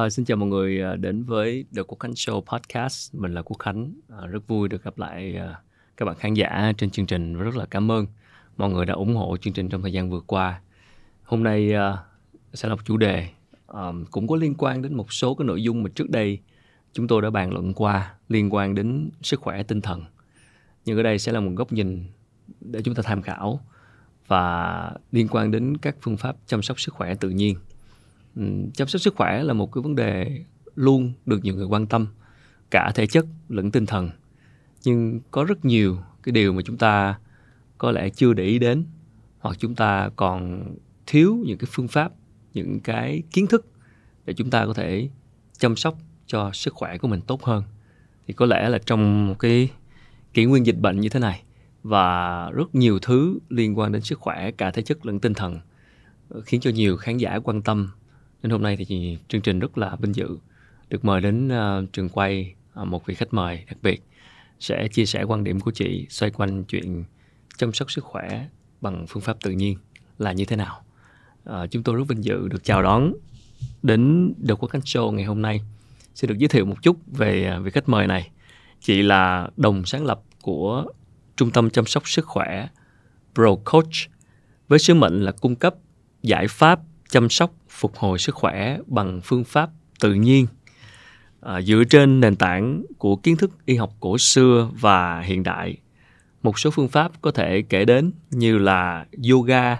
À, xin chào mọi người ờ, đến với The Quốc Khánh Show Podcast. Mình là Quốc Khánh. À, rất vui được gặp lại à, các bạn khán giả trên chương trình. Rất là cảm ơn mọi người đã ủng hộ chương trình trong thời gian vừa qua. Hôm nay à, sẽ là một chủ đề à, cũng có liên quan đến một số cái nội dung mà trước đây chúng tôi đã bàn luận qua liên quan đến sức khỏe tinh thần. Nhưng ở đây sẽ là một góc nhìn để chúng ta tham khảo và liên quan đến các phương pháp chăm sóc sức khỏe tự nhiên Ừ, chăm sóc sức khỏe là một cái vấn đề luôn được nhiều người quan tâm, cả thể chất lẫn tinh thần. Nhưng có rất nhiều cái điều mà chúng ta có lẽ chưa để ý đến, hoặc chúng ta còn thiếu những cái phương pháp, những cái kiến thức để chúng ta có thể chăm sóc cho sức khỏe của mình tốt hơn. Thì có lẽ là trong một cái kỷ nguyên dịch bệnh như thế này và rất nhiều thứ liên quan đến sức khỏe, cả thể chất lẫn tinh thần, khiến cho nhiều khán giả quan tâm nên hôm nay thì chương trình rất là vinh dự được mời đến uh, trường quay uh, một vị khách mời đặc biệt sẽ chia sẻ quan điểm của chị xoay quanh chuyện chăm sóc sức khỏe bằng phương pháp tự nhiên là như thế nào. Uh, chúng tôi rất vinh dự được chào đón đến The Quốc Khánh Show ngày hôm nay. Xin được giới thiệu một chút về vị khách mời này. Chị là đồng sáng lập của Trung tâm chăm sóc sức khỏe Pro Coach với sứ mệnh là cung cấp giải pháp chăm sóc phục hồi sức khỏe bằng phương pháp tự nhiên à, dựa trên nền tảng của kiến thức y học cổ xưa và hiện đại. Một số phương pháp có thể kể đến như là yoga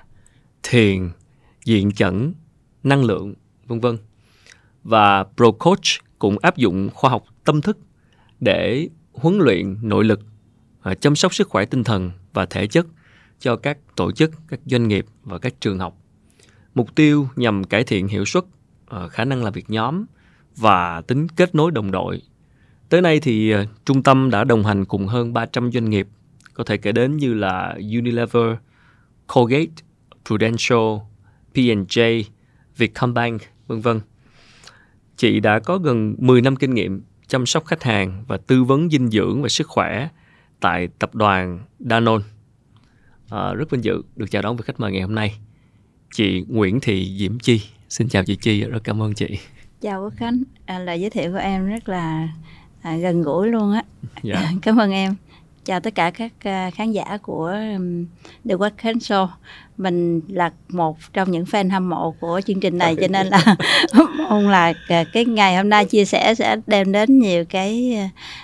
thiền diện chẩn năng lượng vân vân. Và pro coach cũng áp dụng khoa học tâm thức để huấn luyện nội lực à, chăm sóc sức khỏe tinh thần và thể chất cho các tổ chức các doanh nghiệp và các trường học. Mục tiêu nhằm cải thiện hiệu suất, ờ, khả năng làm việc nhóm và tính kết nối đồng đội. Tới nay thì ờ, trung tâm đã đồng hành cùng hơn 300 doanh nghiệp, có thể kể đến như là Unilever, Colgate, Prudential, P&J, Vietcombank, vân vân. Chị đã có gần 10 năm kinh nghiệm chăm sóc khách hàng và tư vấn dinh dưỡng và sức khỏe tại tập đoàn Danone. À, rất vinh dự được chào đón với khách mời ngày hôm nay chị Nguyễn Thị Diễm Chi. Xin chào chị Chi, rất cảm ơn chị. Chào Quốc Khánh, à, lời giới thiệu của em rất là à, gần gũi luôn á. Dạ. cảm ơn em. Chào tất cả các uh, khán giả của um, The Quốc Khánh Show. Mình là một trong những fan hâm mộ của chương trình này cho nên là mong là cái ngày hôm nay chia sẻ sẽ đem đến nhiều cái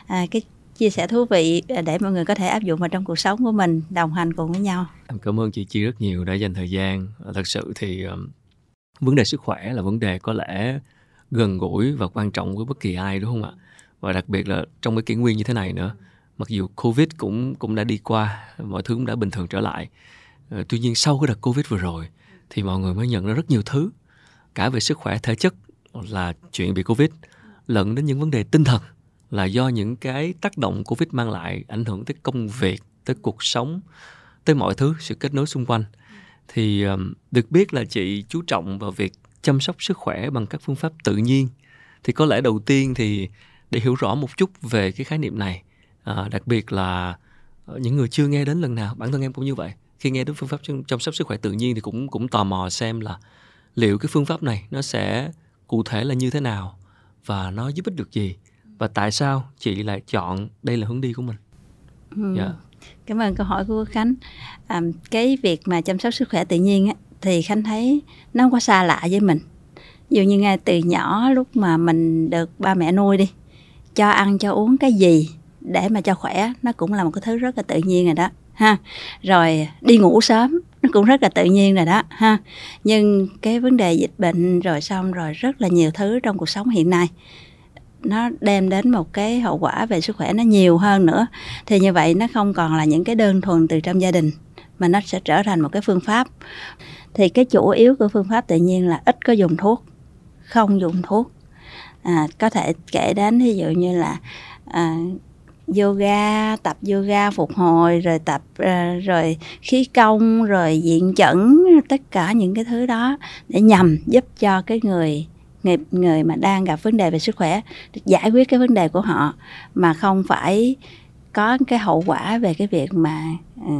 uh, cái chia sẻ thú vị à, để mọi người có thể áp dụng vào trong cuộc sống của mình đồng hành cùng với nhau. Em cảm ơn chị chi rất nhiều đã dành thời gian. À, thật sự thì um, vấn đề sức khỏe là vấn đề có lẽ gần gũi và quan trọng với bất kỳ ai đúng không ạ? Và đặc biệt là trong cái kỷ nguyên như thế này nữa mặc dù covid cũng cũng đã đi qua mọi thứ cũng đã bình thường trở lại. Ờ, tuy nhiên sau cái đợt covid vừa rồi thì mọi người mới nhận ra rất nhiều thứ cả về sức khỏe thể chất là chuyện bị covid lẫn đến những vấn đề tinh thần là do những cái tác động covid mang lại ảnh hưởng tới công việc tới cuộc sống tới mọi thứ sự kết nối xung quanh. Thì được biết là chị chú trọng vào việc chăm sóc sức khỏe bằng các phương pháp tự nhiên. Thì có lẽ đầu tiên thì để hiểu rõ một chút về cái khái niệm này à, đặc biệt là ờ, những người chưa nghe đến lần nào bản thân em cũng như vậy. Khi nghe đến phương pháp chăm sóc sức khỏe tự nhiên thì cũng cũng tò mò xem là liệu cái phương pháp này nó sẽ cụ thể là như thế nào và nó giúp ích được gì và tại sao chị lại chọn đây là hướng đi của mình ừ. yeah. Dạ. cảm ơn câu hỏi của khánh à, cái việc mà chăm sóc sức khỏe tự nhiên á, thì khánh thấy nó không quá xa lạ với mình dụ như ngay từ nhỏ lúc mà mình được ba mẹ nuôi đi cho ăn cho uống cái gì để mà cho khỏe nó cũng là một cái thứ rất là tự nhiên rồi đó ha rồi đi ngủ sớm nó cũng rất là tự nhiên rồi đó ha nhưng cái vấn đề dịch bệnh rồi xong rồi rất là nhiều thứ trong cuộc sống hiện nay nó đem đến một cái hậu quả về sức khỏe nó nhiều hơn nữa. Thì như vậy nó không còn là những cái đơn thuần từ trong gia đình mà nó sẽ trở thành một cái phương pháp. Thì cái chủ yếu của phương pháp tự nhiên là ít có dùng thuốc không dùng thuốc. À, có thể kể đến ví dụ như là à, yoga tập yoga phục hồi rồi tập à, rồi khí công rồi diện chẩn tất cả những cái thứ đó để nhằm giúp cho cái người người người mà đang gặp vấn đề về sức khỏe, giải quyết cái vấn đề của họ, mà không phải có cái hậu quả về cái việc mà ờ,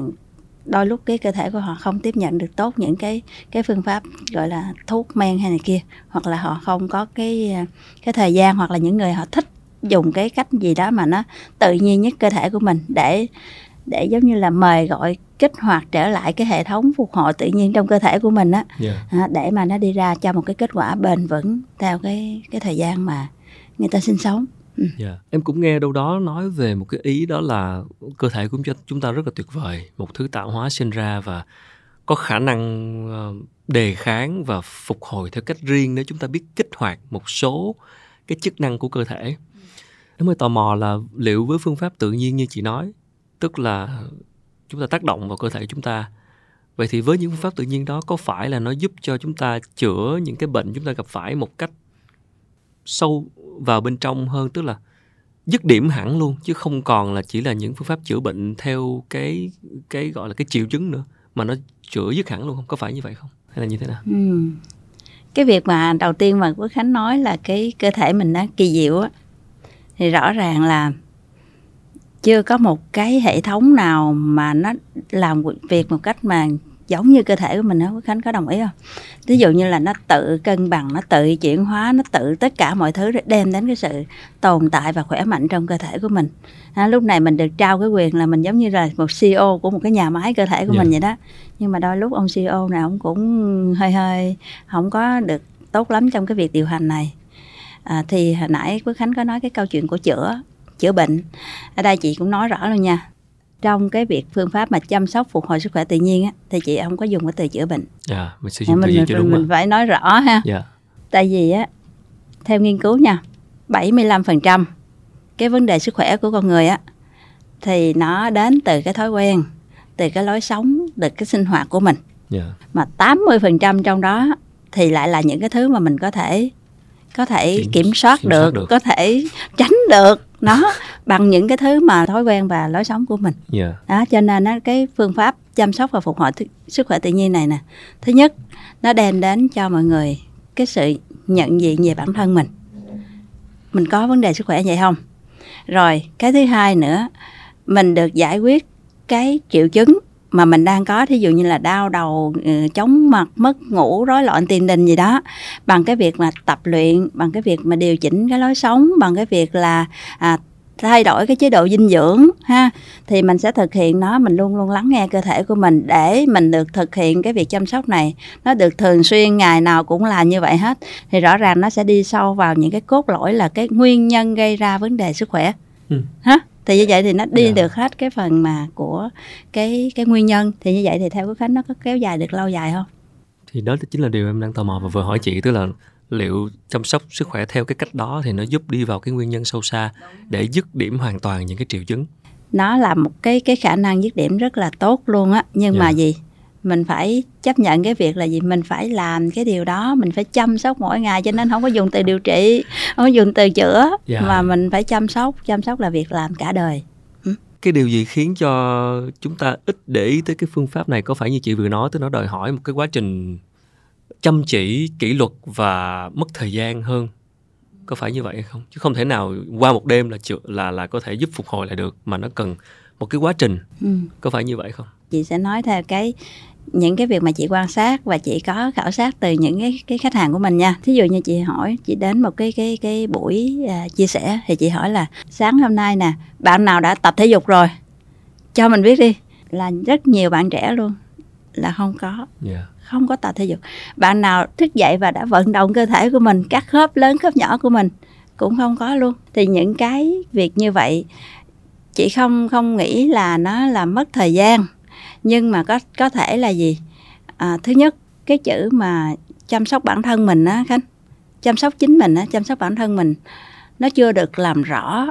đôi lúc cái cơ thể của họ không tiếp nhận được tốt những cái cái phương pháp gọi là thuốc men hay này kia, hoặc là họ không có cái cái thời gian, hoặc là những người họ thích dùng cái cách gì đó mà nó tự nhiên nhất cơ thể của mình để để giống như là mời gọi kích hoạt trở lại cái hệ thống phục hồi tự nhiên trong cơ thể của mình á yeah. Dạ. để mà nó đi ra cho một cái kết quả bền vững theo cái cái thời gian mà người ta sinh sống Yeah. Ừ. Dạ. Em cũng nghe đâu đó nói về một cái ý đó là cơ thể của chúng ta rất là tuyệt vời, một thứ tạo hóa sinh ra và có khả năng ờ, đề kháng và phục hồi theo cách riêng nếu chúng ta biết kích hoạt một số cái chức năng của cơ thể. Em mới tò mò là liệu với phương pháp tự nhiên như chị nói, tức là chúng ta tác động vào cơ thể chúng ta. Vậy thì với những phương pháp tự nhiên đó, có phải là nó giúp cho chúng ta chữa những cái bệnh chúng ta gặp phải một cách sâu vào bên trong hơn? Tức là dứt điểm hẳn luôn, chứ không còn là chỉ là những phương pháp chữa bệnh theo cái cái gọi là cái triệu chứng nữa, mà nó chữa dứt hẳn luôn không? Có phải như vậy không? Hay là như thế nào? Ừ. cái việc mà đầu tiên mà quốc khánh nói là cái cơ thể mình nó kỳ diệu á, thì rõ ràng là chưa có một cái hệ thống nào mà nó làm việc một cách mà giống như cơ thể của mình đó khánh có đồng ý không ví dụ như là nó tự cân bằng nó tự chuyển hóa nó tự tất cả mọi thứ để đem đến cái sự tồn tại và khỏe mạnh trong cơ thể của mình à, lúc này mình được trao cái quyền là mình giống như là một CEO của một cái nhà máy cơ thể của yeah. mình dạ. vậy đó nhưng mà đôi lúc ông CEO này ông cũng hơi hơi không có được tốt lắm trong cái việc điều hành này à, thì hồi nãy quý khánh có nói cái câu chuyện của chữa chữa bệnh ở đây chị cũng nói rõ luôn nha trong cái việc phương pháp mà chăm sóc phục hồi sức khỏe tự nhiên á thì chị không có dùng cái từ chữa bệnh dạ yeah, mình sử dụng mình, mình, đúng mình phải nói rõ ha yeah. Dạ. tại vì á theo nghiên cứu nha 75% cái vấn đề sức khỏe của con người á thì nó đến từ cái thói quen từ cái lối sống từ cái sinh hoạt của mình yeah. Dạ. mà 80% trong đó thì lại là những cái thứ mà mình có thể có thể kiểm, kiểm soát kiểm được, soát được có thể tránh được nó bằng những cái thứ mà thói quen và lối sống của mình yeah. Dạ. đó cho nên nó cái phương pháp chăm sóc và phục hồi sức khỏe tự nhiên này nè thứ nhất nó đem đến cho mọi người cái sự nhận diện về bản thân mình mình có vấn đề sức khỏe vậy không rồi cái thứ hai nữa mình được giải quyết cái triệu chứng mà mình đang có thí dụ như là đau đầu ừ, chóng mặt mất ngủ rối loạn tiền đình gì đó bằng cái việc mà tập luyện bằng cái việc mà điều chỉnh cái lối sống bằng cái việc là à, thay đổi cái chế độ dinh dưỡng ha thì mình sẽ thực hiện nó. Mình luôn luôn lắng nghe cơ thể của mình để mình được thực hiện cái việc chăm sóc này. Nó được thường xuyên ngày nào cũng là như vậy hết. Thì rõ ràng nó sẽ đi sâu vào những cái cốt lõi là cái nguyên nhân gây ra vấn đề sức khỏe. Ừ. ha thì như vậy thì nó đi yeah. Dạ. được hết cái phần mà của cái cái nguyên nhân thì như vậy thì theo quốc khánh nó có kéo dài được lâu dài không thì đó chính là điều em đang tò mò và vừa hỏi chị tức là liệu chăm sóc sức khỏe theo cái cách đó thì nó giúp đi vào cái nguyên nhân sâu xa để dứt điểm hoàn toàn những cái triệu chứng nó là một cái cái khả năng dứt điểm rất là tốt luôn á nhưng yeah. mà dạ. gì mình phải chấp nhận cái việc là gì? Mình phải làm cái điều đó mình phải chăm sóc mỗi ngày cho nên không có dùng từ điều trị không có dùng từ chữa. Yeah. Dạ. mà mình phải chăm sóc chăm sóc là việc làm cả đời. Cái điều gì khiến cho chúng ta ít để ý tới cái phương pháp này? Có phải như chị vừa nói tức nó đòi hỏi một cái quá trình chăm chỉ kỷ luật và mất thời gian hơn? Có phải như vậy hay không? Chứ không thể nào qua một đêm là là là có thể giúp phục hồi lại được mà nó cần một cái quá trình. Ừ. có phải như vậy không? Chị sẽ nói theo cái những cái việc mà chị quan sát và chị có khảo sát từ những cái cái khách hàng của mình nha. Thí dụ như chị hỏi chị đến một cái cái cái buổi à, chia sẻ thì chị hỏi là sáng hôm nay nè bạn nào đã tập thể dục rồi? Cho mình biết đi. Là rất nhiều bạn trẻ luôn là không có yeah. Dạ. không có tập thể dục. Bạn nào thức dậy và đã vận động cơ thể của mình các khớp lớn khớp nhỏ của mình cũng không có luôn. Thì những cái việc như vậy chị không không nghĩ là nó là mất thời gian nhưng mà có có thể là gì? À, thứ nhất cái chữ mà chăm sóc bản thân mình á khánh chăm sóc chính mình á chăm sóc bản thân mình nó chưa được làm rõ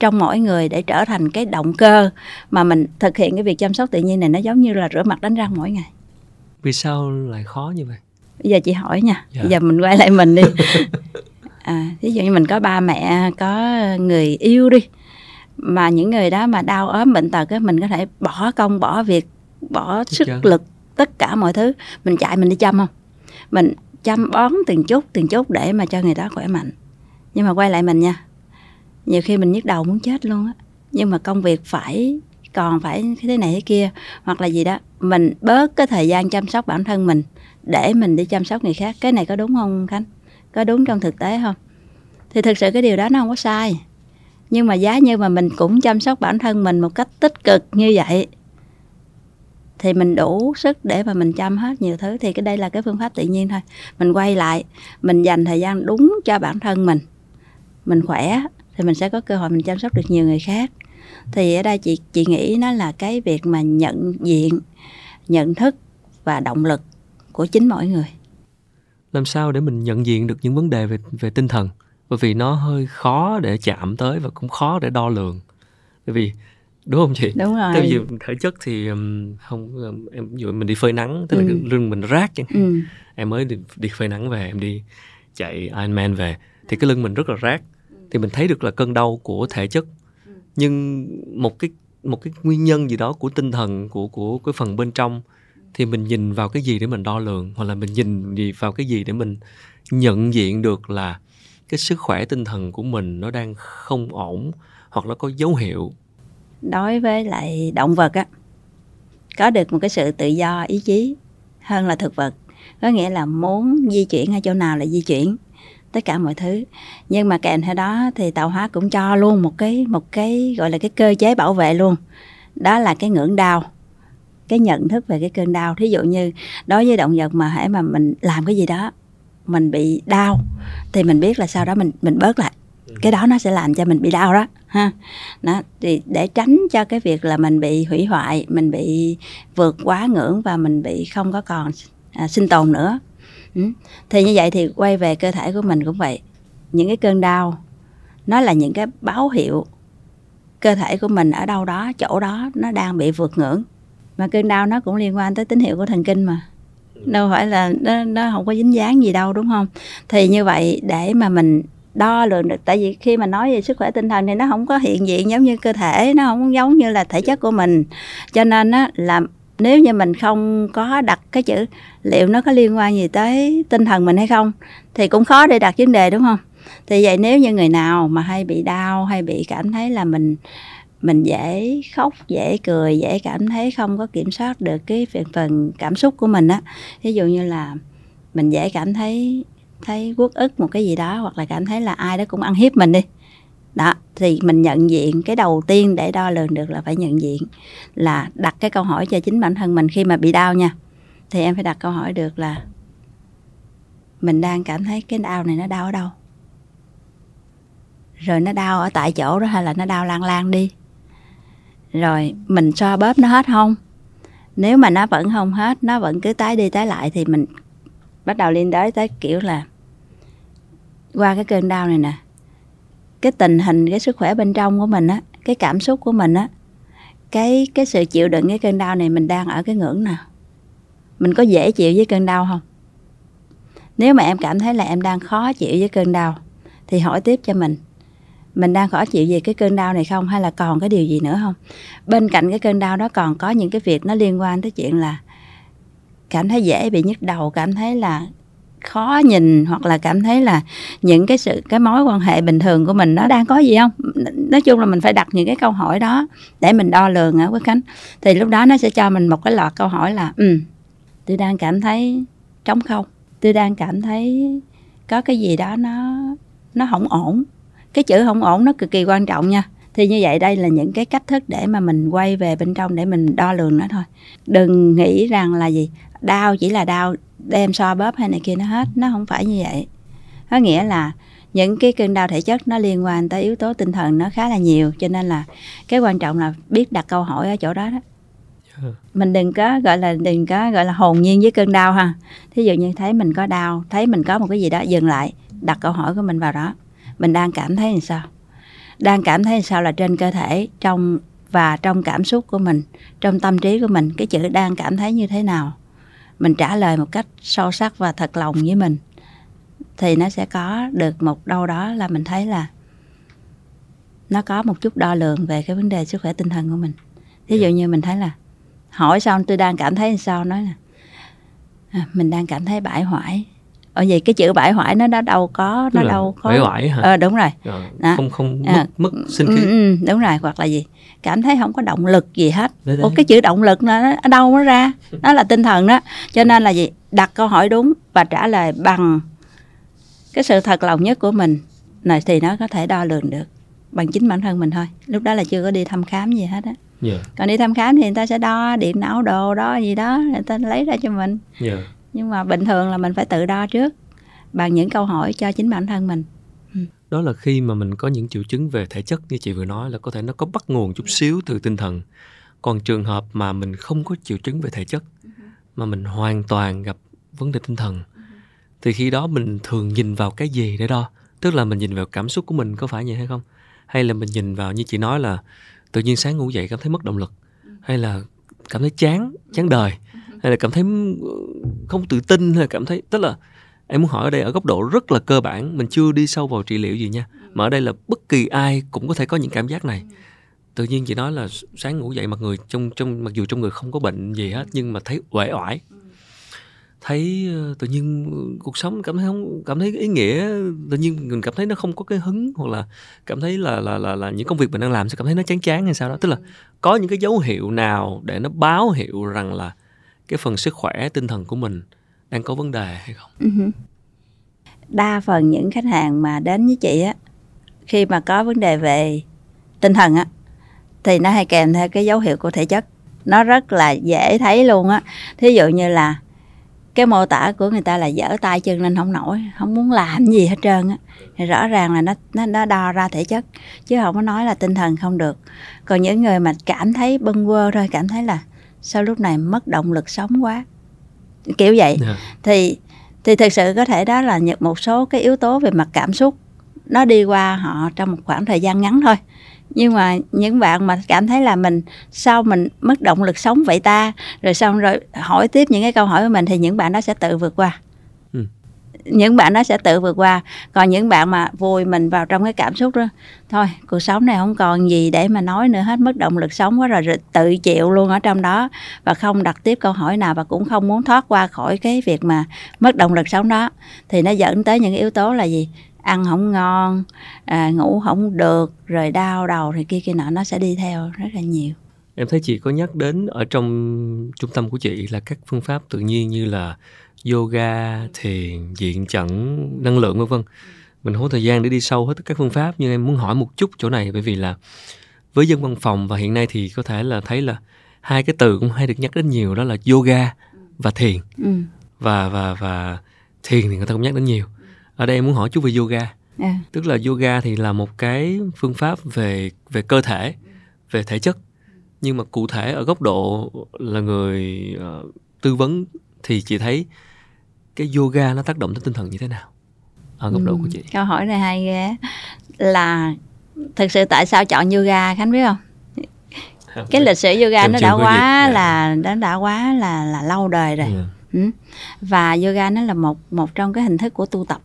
trong mỗi người để trở thành cái động cơ mà mình thực hiện cái việc chăm sóc tự nhiên này nó giống như là rửa mặt đánh răng mỗi ngày. Vì sao lại khó như vậy? Bây giờ chị hỏi nha. Dạ. bây giờ mình quay lại mình đi. À ví dụ như mình có ba mẹ có người yêu đi mà những người đó mà đau ốm bệnh tật á mình có thể bỏ công bỏ việc bỏ sức Chắc. lực tất cả mọi thứ. Mình chạy mình đi chăm không? Mình chăm bón từng chút từng chút để mà cho người đó khỏe mạnh. Nhưng mà quay lại mình nha nhiều khi mình nhức đầu muốn chết luôn á. Nhưng mà công việc phải còn phải thế này thế kia hoặc là gì đó mình bớt cái thời gian chăm sóc bản thân mình để mình đi chăm sóc người khác. Cái này có đúng không khánh? Có đúng trong thực tế không? Thì thực sự cái điều đó nó không có sai nhưng mà giá như mà mình cũng chăm sóc bản thân mình một cách tích cực như vậy, thì mình đủ sức để mà mình chăm hết nhiều thứ. Thì cái đây là cái phương pháp tự nhiên thôi. Mình quay lại, mình dành thời gian đúng cho bản thân mình. Mình khỏe, thì mình sẽ có cơ hội mình chăm sóc được nhiều người khác. Thì ở đây chị chị nghĩ nó là cái việc mà nhận diện, nhận thức và động lực của chính mỗi người. Làm sao để mình nhận diện được những vấn đề về về tinh thần? Bởi vì nó hơi khó để chạm tới và cũng khó để đo lường. Bởi vì đúng không chị? Đúng rồi. tại vì thể chất thì um, không um, em ví dụ mình đi phơi nắng tức là ừ. lưng mình rát chẳng ừ. em mới đi, đi phơi nắng về em đi chạy Ironman về thì cái lưng mình rất là rát thì mình thấy được là cơn đau của thể chất. Nhưng một cái một cái nguyên nhân gì đó của tinh thần của của cái phần bên trong thì mình nhìn vào cái gì để mình đo lường? Hoặc là mình nhìn gì vào cái gì để mình nhận diện được là cái sức khỏe tinh thần của mình nó đang không ổn hoặc là có dấu hiệu. Đối với lại động vật á, có được một cái sự tự do, ý chí hơn là thực vật. Có nghĩa là muốn di chuyển ở chỗ nào là di chuyển, tất cả mọi thứ. Nhưng mà kèm theo đó thì tạo hóa cũng cho luôn một cái một cái gọi là cái cơ chế bảo vệ luôn. Đó là cái ngưỡng đau, cái nhận thức về cái cơn đau. Thí dụ như đối với động vật mà hãy mà mình làm cái gì đó mình bị đau thì mình biết là sau đó mình mình bớt lại. Cái đó nó sẽ làm cho mình bị đau đó ha. Đó thì để tránh cho cái việc là mình bị hủy hoại mình bị vượt quá ngưỡng và mình bị không có còn à, sinh tồn nữa. Ừ. thì như vậy thì quay về cơ thể của mình cũng vậy. Những cái cơn đau nó là những cái báo hiệu cơ thể của mình ở đâu đó chỗ đó nó đang bị vượt ngưỡng. Mà cơn đau nó cũng liên quan tới tín hiệu của thần kinh mà đâu phải là nó, nó không có dính dáng gì đâu đúng không? Thì như vậy để mà mình đo lường được tại vì khi mà nói về sức khỏe tinh thần thì nó không có hiện diện giống như cơ thể nó không giống như là thể chất của mình. Cho nên á là nếu như mình không có đặt cái chữ liệu nó có liên quan gì tới tinh thần mình hay không thì cũng khó để đặt vấn đề đúng không? Thì vậy nếu như người nào mà hay bị đau hay bị cảm thấy là mình mình dễ khóc, dễ cười, dễ cảm thấy không có kiểm soát được cái phần phần cảm xúc của mình á. Ví dụ như là mình dễ cảm thấy thấy quốc ức một cái gì đó, hoặc là cảm thấy là ai đó cũng ăn hiếp mình đi. Đó, thì mình nhận diện, cái đầu tiên để đo lường được là phải nhận diện là đặt cái câu hỏi cho chính bản thân mình khi mà bị đau nha. Thì em phải đặt câu hỏi được là mình đang cảm thấy cái đau này nó đau ở đâu? Rồi nó đau ở tại chỗ đó hay là nó đau lan lan đi? Rồi, mình cho bóp nó hết không? Nếu mà nó vẫn không hết, nó vẫn cứ tái đi tái lại thì mình bắt đầu liên đới tới kiểu là qua cái cơn đau này nè. Cái tình hình, cái sức khỏe bên trong của mình á, cái cảm xúc của mình á, cái cái sự chịu đựng cái cơn đau này mình đang ở cái ngưỡng nào? Mình có dễ chịu với cơn đau không? Nếu mà em cảm thấy là em đang khó chịu với cơn đau, thì hỏi tiếp cho mình mình đang khó chịu về cái cơn đau này không? Hay là còn cái điều gì nữa không? Bên cạnh cái cơn đau đó còn có những cái việc nó liên quan tới chuyện là cảm thấy dễ bị nhức đầu, cảm thấy là khó nhìn, hoặc là cảm thấy là những cái sự, cái mối quan hệ bình thường của mình nó đang có gì không? Nói chung là mình phải đặt những cái câu hỏi đó để mình đo lường á quý khánh. Thì lúc đó nó sẽ cho mình một cái loạt câu hỏi là ừ tôi đang cảm thấy trống không? Tôi đang cảm thấy có cái gì đó nó nó không ổn cái chữ không ổn nó cực kỳ quan trọng nha. Thì như vậy đây là những cái cách thức để mà mình quay về bên trong để mình đo lường nó thôi. Đừng nghĩ rằng là gì đau chỉ là đau đem so bóp hay này kia nó hết. Nó không phải như vậy. Có nghĩa là những cái cơn đau thể chất nó liên quan tới yếu tố tinh thần nó khá là nhiều cho nên là cái quan trọng là biết đặt câu hỏi ở chỗ đó đó. Mình đừng có gọi là đừng có gọi là hồn nhiên với cơn đau ha. Thí dụ như thấy mình có đau thấy mình có một cái gì đó dừng lại đặt câu hỏi của mình vào đó mình đang cảm thấy làm sao? Đang cảm thấy làm sao là trên cơ thể trong và trong cảm xúc của mình trong tâm trí của mình cái chữ đang cảm thấy như thế nào? Mình trả lời một cách sâu sắc và thật lòng với mình thì nó sẽ có được một đâu đó là mình thấy là nó có một chút đo lường về cái vấn đề sức khỏe tinh thần của mình. Ví dụ như mình thấy là hỏi xong tôi đang cảm thấy sao? Nói là à, mình đang cảm thấy bãi hoại ở vậy cái chữ bãi hoại nó đã đâu có nó đâu có uể oải hả? Ờ đúng rồi. Ờ, Đó. không không À. mất, mất sinh ừ, khí. Ừ, đúng rồi hoặc là gì. Cảm thấy không có động lực gì hết. Đấy, đấy. Ủa cái chữ động lực nó ở đâu nó ra. Nó là tinh thần đó. Cho nên là gì? Đặt câu hỏi đúng và trả lời bằng cái sự thật lòng nhất của mình. Này thì nó có thể đo lường được bằng chính bản thân mình thôi. Lúc đó là chưa có đi thăm khám gì hết á. Dạ. Còn đi thăm khám thì người ta sẽ đo điện não đồ đó gì đó người ta lấy ra cho mình. Dạ nhưng mà bình thường là mình phải tự đo trước bằng những câu hỏi cho chính bản thân mình. Ừ. Đó là khi mà mình có những triệu chứng về thể chất như chị vừa nói là có thể nó có bắt nguồn chút xíu từ tinh thần. Còn trường hợp mà mình không có triệu chứng về thể chất mà mình hoàn toàn gặp vấn đề tinh thần, thì khi đó mình thường nhìn vào cái gì để đo? Tức là mình nhìn vào cảm xúc của mình có phải vậy hay không? Hay là mình nhìn vào như chị nói là tự nhiên sáng ngủ dậy cảm thấy mất động lực? Hay là cảm thấy chán chán đời? Hay là cảm thấy không tự tin hay là cảm thấy tức là em muốn hỏi ở đây ở góc độ rất là cơ bản mình chưa đi sâu vào trị liệu gì nha mà ở đây là bất kỳ ai cũng có thể có những cảm giác này. Tự nhiên chị nói là sáng ngủ dậy mặt người trong trong mặc dù trong người không có bệnh gì hết nhưng mà thấy uể oải. Thấy ờ, tự nhiên cuộc sống cảm thấy không cảm thấy ý nghĩa tự nhiên mình cảm thấy nó không có cái hứng hoặc là cảm thấy là là là là những công việc mình đang làm sẽ cảm thấy nó chán chán hay sao đó. Tức là có những cái dấu hiệu nào để nó báo hiệu rằng là cái phần sức khỏe tinh thần của mình đang có vấn đề hay không? Ừ Đa phần những khách hàng mà đến với chị á, khi mà có vấn đề về tinh thần á, thì nó hay kèm theo cái dấu hiệu của thể chất. Nó rất là dễ thấy luôn á. Thí dụ như là cái mô tả của người ta là dở tay chân lên không nổi, không muốn làm gì hết trơn á. Thì rõ ràng là nó nó nó đo ra thể chất, chứ không có nói là tinh thần không được. Còn những người mà cảm thấy bâng quơ thôi, cảm thấy là sao lúc này mất động lực sống quá? Kiểu vậy. Dạ. thì thì thực sự có thể đó là những- một số cái yếu tố về mặt cảm xúc. Nó đi qua họ trong một khoảng thời gian ngắn thôi. Nhưng mà những bạn mà cảm thấy là mình sao mình mất động lực sống vậy ta? Rồi xong rồi hỏi tiếp những cái câu hỏi của mình thì những bạn đó sẽ tự vượt qua những bạn nó sẽ tự vượt qua. Còn những bạn mà vùi mình vào trong cái cảm xúc đó thôi cuộc sống này không còn gì để mà nói nữa hết mất động lực sống quá rồi, rồi tự chịu luôn ở trong đó và không đặt tiếp câu hỏi nào và cũng không muốn thoát qua khỏi cái việc mà mất động lực sống đó. Thì nó dẫn tới những yếu tố là gì? Ăn không ngon à, ngủ không được rồi đau đầu thì kia kia nọ nó sẽ đi theo rất là nhiều. Em thấy chị có nhắc đến ở trong trung tâm của chị là các phương pháp tự nhiên như là yoga, thiền, diện chẩn, năng lượng vân vân. Mình không có thời gian để đi sâu hết tất các phương pháp nhưng em muốn hỏi một chút chỗ này bởi vì là với dân văn phòng và hiện nay thì có thể là thấy là hai cái từ cũng hay được nhắc đến nhiều đó là yoga và thiền ừ. và và và thiền thì người ta cũng nhắc đến nhiều. Ở đây em muốn hỏi chút về yoga. à, tức là yoga thì là một cái phương pháp về về cơ thể về thể chất nhưng mà cụ thể ở góc độ là người ờ, tư vấn thì chị thấy cái yoga nó tác động đến tinh thần như thế nào? Ở góc độ của chị. câu hỏi này hay ghê là thực sự tại sao chọn yoga khánh biết không? Cái lịch sử yoga nó đã quá dạ. là nó đã quá là là lâu đời rồi. Ừ. Ừ. và yoga nó là một một trong cái hình thức của tu tập.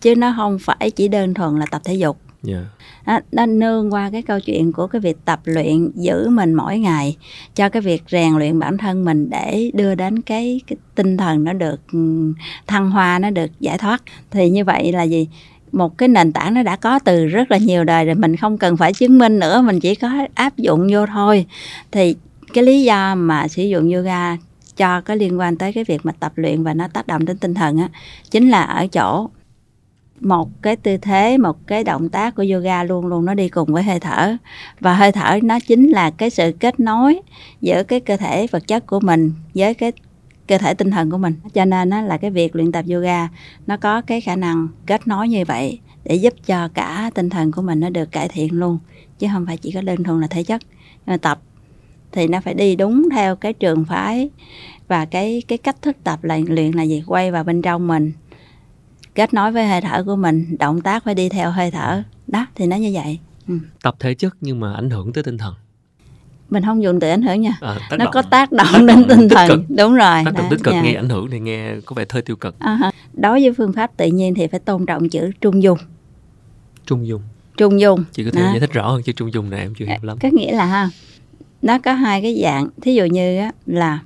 Chứ nó không phải chỉ đơn thuần là tập thể dục Yeah. nó, nó nương qua cái câu chuyện của cái việc tập luyện giữ mình mỗi ngày cho cái việc rèn luyện bản thân mình để đưa đến cái, cái tinh thần nó được ừ, thăng hoa nó được giải thoát. Thì như vậy là gì? Một cái nền tảng nó đã có từ rất là nhiều đời rồi mình không cần phải chứng minh nữa mình chỉ có áp dụng vô thôi. Thì cái lý do mà sử dụng yoga cho có liên quan tới cái việc mà tập luyện và nó tác động đến tinh thần á chính là ở chỗ một cái tư thế, một cái động tác của yoga luôn luôn nó đi cùng với hơi thở. Và hơi thở nó chính là cái sự kết nối giữa cái cơ thể vật chất của mình với cái cơ thể tinh thần của mình. Cho nên nó là cái việc luyện tập yoga nó có cái khả năng kết nối như vậy để giúp cho cả tinh thần của mình nó được cải thiện luôn, chứ không phải chỉ có đơn thuần là thể chất. Nhưng mà tập thì nó phải đi đúng theo cái trường phái và cái cái cách thức tập là luyện là gì? Quay vào bên trong mình kết nối với hơi thở của mình động tác phải đi theo hơi thở. Đó thì nó như vậy. Tập thể chất nhưng mà ảnh hưởng tới tinh thần. Mình không dùng từ ảnh hưởng nha. À, nó động, có tác động Tác đến tinh thần. cực. đúng rồi. Tác động tích cực dạ. nghe ảnh hưởng thì nghe có vẻ hơi tiêu cực. À đối với phương pháp tự nhiên thì phải tôn trọng chữ trung dung trung dung trung dung chị có thể Đó. giải thích rõ hơn chứ trung dung này em chưa hiểu lắm. Có nghĩa là ha nó có hai cái dạng. Thí dụ như á, là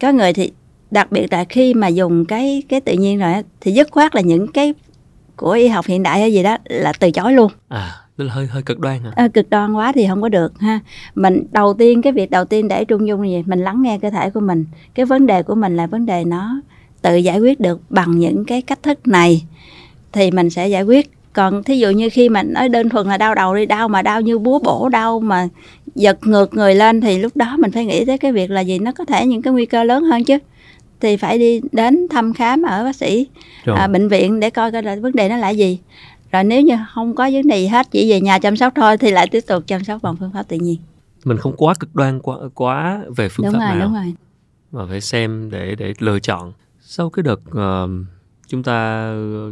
có người thì đặc biệt là khi mà dùng cái cái tự nhiên rồi thì dứt khoát là những cái của y học hiện đại hay gì đó là từ chối luôn. À tức là hơi hơi cực đoan hả? À, cực đoan quá thì không có được ha. Mình đầu tiên cái việc đầu tiên để trung dung gì? Mình lắng nghe cơ thể của mình. Cái vấn đề của mình là vấn đề nó tự giải quyết được bằng những cái cách thức này thì mình sẽ giải quyết. Còn thí dụ như khi mà nói đơn thuần là đau đầu đi đau mà đau như búa bổ đau mà giật ngược người lên thì lúc đó mình phải nghĩ tới cái việc là gì? Nó có thể những cái nguy cơ lớn hơn chứ thì phải đi đến thăm khám ở bác sĩ à, bệnh viện để coi coi là vấn đề nó là gì. Rồi nếu như không có vấn đề gì hết chỉ về nhà chăm sóc thôi thì lại tiếp tục chăm sóc bằng phương pháp tự nhiên. Mình không quá cực đoan quá quá về phương đúng pháp rồi, nào. đúng rồi. mà phải xem để để lựa chọn. Sau cái đợt uh, chúng ta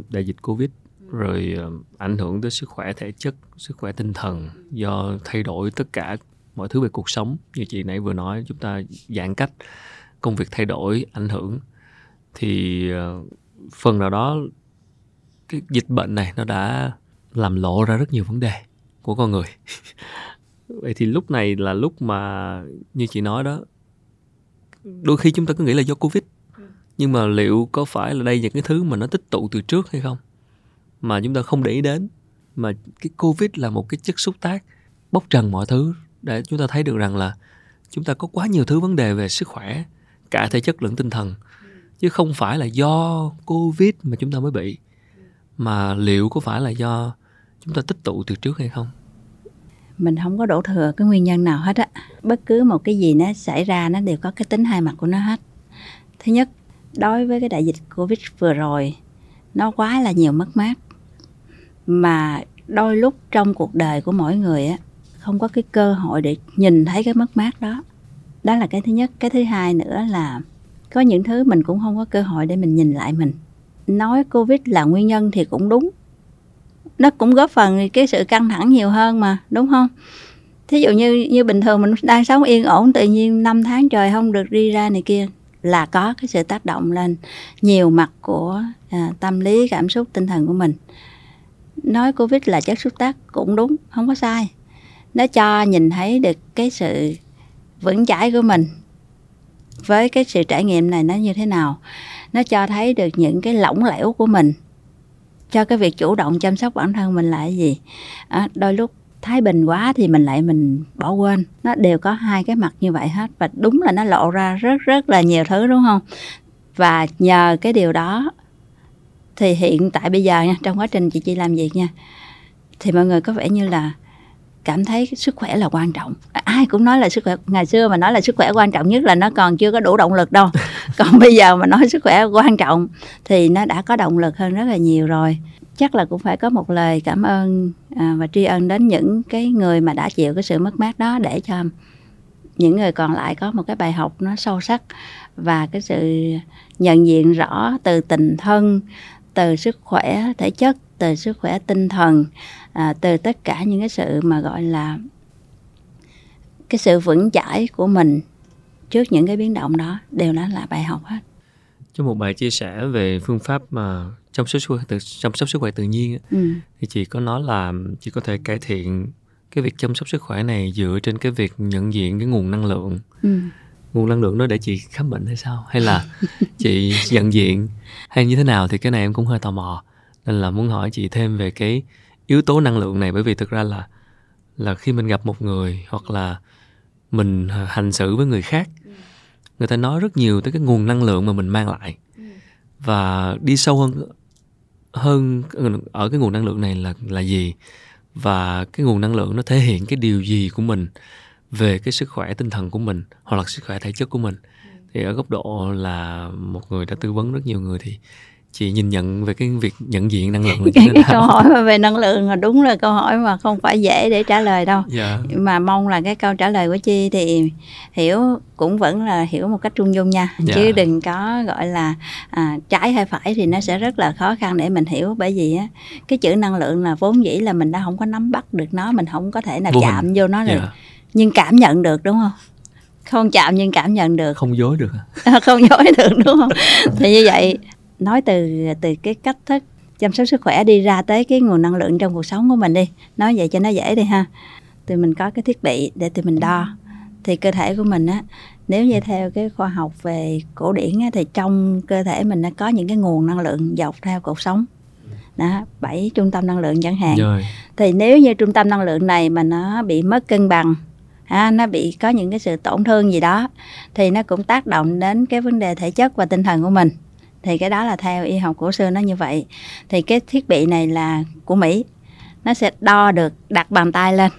đại dịch covid rồi uh, ảnh hưởng tới sức khỏe thể chất sức khỏe tinh thần do thay đổi tất cả mọi thứ về cuộc sống như chị nãy vừa nói chúng ta giãn cách công việc thay đổi, ảnh hưởng. Thì ờ, phần nào đó cái dịch bệnh này nó đã làm lộ ra rất nhiều vấn đề của con người. Vậy thì lúc này là lúc mà như chị nói đó, đôi khi chúng ta cứ nghĩ là do covid. Nhưng mà liệu có phải là đây những cái thứ mà nó tích tụ từ trước hay không? Mà chúng ta không để ý đến. Mà cái covid là một cái chất xúc tác bóc trần mọi thứ để chúng ta thấy được rằng là chúng ta có quá nhiều thứ vấn đề về sức khỏe cả thể chất lẫn tinh thần. Chứ không phải là do covid mà chúng ta mới bị. Mà liệu có phải là do chúng ta tích tụ từ trước hay không? Mình không có đổ thừa cái nguyên nhân nào hết á. Bất cứ một cái gì nó xảy ra, nó đều có cái tính hai mặt của nó hết. Thứ nhất, đối với cái đại dịch covid vừa rồi, nó quá là nhiều mất mát. Mà đôi lúc trong cuộc đời của mỗi người á, không có cái cơ hội để nhìn thấy cái mất mát đó đó là cái thứ nhất. Cái thứ hai nữa là có những thứ mình cũng không có cơ hội để mình nhìn lại mình. Nói covid là nguyên nhân thì cũng đúng. Nó cũng góp phần cái sự căng thẳng nhiều hơn mà đúng không? Thí dụ như như bình thường mình đang sống yên ổn tự nhiên năm tháng trời không được đi ra này kia là có cái sự tác động lên nhiều mặt của à, tâm lý cảm xúc tinh thần của mình. Nói covid là chất xúc tác cũng đúng không có sai. Nó cho nhìn thấy được cái sự vững chãi của mình với cái sự trải nghiệm này nó như thế nào? Nó cho thấy được những cái lỏng lẻo của mình. Cho cái việc chủ động chăm sóc bản thân mình là cái gì? À, đôi lúc thái bình quá thì mình lại mình bỏ quên. Nó đều có hai cái mặt như vậy hết. Và đúng là nó lộ ra rất rất là nhiều thứ đúng không? Và nhờ cái điều đó thì hiện tại bây giờ nha trong quá trình chị chị làm việc nha thì mọi người có vẻ như là cảm thấy sức khỏe là quan trọng. Ai cũng nói là sức khỏe ngày xưa mà nói là sức khỏe quan trọng nhất là nó còn chưa có đủ động lực đâu. Còn bây giờ mà nói sức khỏe quan trọng thì nó đã có động lực hơn rất là nhiều rồi. Chắc là cũng phải có một lời cảm ơn à, và tri ân đến những cái người mà đã chịu cái sự mất mát đó để cho những người còn lại có một cái bài học nó sâu sắc và cái sự nhận diện rõ từ tình thân từ sức khỏe thể chất từ sức khỏe tinh thần à, từ tất cả những cái sự mà gọi là cái sự vững chãi của mình trước những cái biến động đó đều đó là bài học hết. Trong một bài chia sẻ về phương pháp mà chăm sóc sức khỏe tự chăm sóc sức khỏe tự nhiên ừ. thì chị có nói là chị có thể cải thiện cái việc chăm sóc sức khỏe này dựa trên cái việc nhận diện cái nguồn năng lượng. Ừ. nguồn năng lượng đó để chị khám bệnh hay sao? Hay là chị nhận diện? Hay như thế nào thì cái này em cũng hơi tò mò nên là muốn hỏi chị thêm về cái yếu tố năng lượng này bởi vì thực ra là là khi mình gặp một người hoặc là mình hành xử với người khác người ta nói rất nhiều tới cái nguồn năng lượng mà mình mang lại. Và đi sâu hơn hơn ở cái nguồn năng lượng này là là gì? Và cái nguồn năng lượng nó thể hiện cái điều gì của mình về cái sức khỏe tinh thần của mình hoặc là sức khỏe thể chất của mình? Thì ở góc độ là một người đã tư vấn rất nhiều người thì chị nhìn nhận về cái việc nhận diện năng lượng cái, cái câu hỏi mà về năng lượng là đúng là câu hỏi mà không phải dễ để trả lời đâu yeah. Dạ. mà mong là cái câu trả lời của chi thì hiểu cũng vẫn là hiểu một cách trung dung nha yeah. Dạ. chứ đừng có gọi là à, trái hay phải thì nó sẽ rất là khó khăn để mình hiểu bởi vì á cái chữ năng lượng là vốn dĩ là mình đã không có nắm bắt được nó mình không có thể nào vô chạm hình. vô nó được yeah. nhưng cảm nhận được đúng không không chạm nhưng cảm nhận được không dối được không dối được đúng không thì như vậy nói từ từ cái cách thức chăm sóc sức khỏe đi ra tới cái nguồn năng lượng trong cuộc sống của mình đi. Nói vậy cho nó dễ đi ha. Từ mình có cái thiết bị để tụi mình đo. Thì cơ thể của mình á nếu như theo cái khoa học về cổ điển á, thì trong cơ thể mình nó có những cái nguồn năng lượng dọc theo cuộc sống. Đó bảy trung tâm năng lượng chẳng hạn. Rồi. thì nếu như trung tâm năng lượng này mà nó bị mất cân bằng ha, nó bị có những cái sự tổn thương gì đó thì nó cũng tác động đến cái vấn đề thể chất và tinh thần của mình thì cái đó là theo y học cổ xưa nó như vậy. Thì cái thiết bị này là của mỹ. Nó sẽ đo được đặt bàn tay lên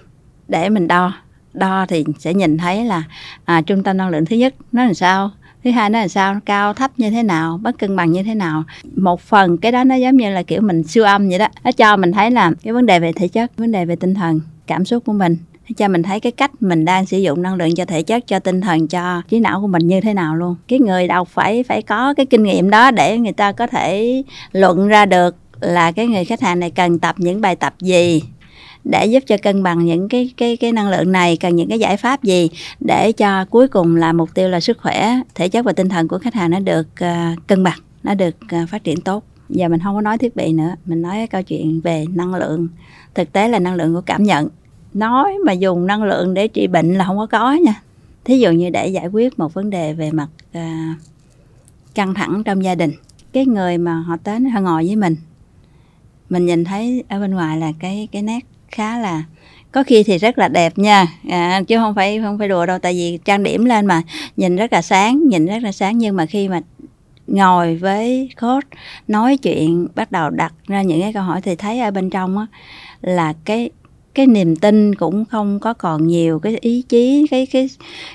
để mình đo. Đo thì sẽ nhìn thấy là à, trung tâm năng lượng thứ nhất nó làm sao thứ hai nó làm sao nó cao thấp như thế nào bất cân bằng như thế nào. Một phần cái đó nó giống như là kiểu mình siêu âm vậy đó. Nó cho mình thấy là cái vấn đề về thể chất vấn đề về tinh thần cảm xúc của mình cho mình thấy cái cách mình đang sử dụng năng lượng cho thể chất cho tinh thần cho trí não của mình như thế nào luôn. Cái người đọc phải phải có cái kinh nghiệm đó để người ta có thể luận ra được là cái người khách hàng này cần tập những bài tập gì để giúp cho cân bằng những cái cái cái năng lượng này cần những cái giải pháp gì để cho cuối cùng là mục tiêu là sức khỏe thể chất và tinh thần của khách hàng nó được uh, cân bằng nó được uh, phát triển tốt. Giờ mình không có nói thiết bị nữa mình nói cái câu chuyện về năng lượng thực tế là năng lượng của cảm nhận nói mà dùng năng lượng để trị bệnh là không có có nha. Thí dụ như để giải quyết một vấn đề về mặt à, căng thẳng trong gia đình cái người mà họ tới họ ngồi với mình mình nhìn thấy ở bên ngoài là cái cái nét khá là có khi thì rất là đẹp nha. À, chứ không phải không phải đùa đâu tại vì trang điểm lên mà nhìn rất là sáng nhìn rất là sáng. Nhưng mà khi mà ngồi với coach nói chuyện bắt đầu đặt ra những cái câu hỏi thì thấy ở bên trong á là cái cái niềm tin cũng không có còn nhiều cái ý chí cái cái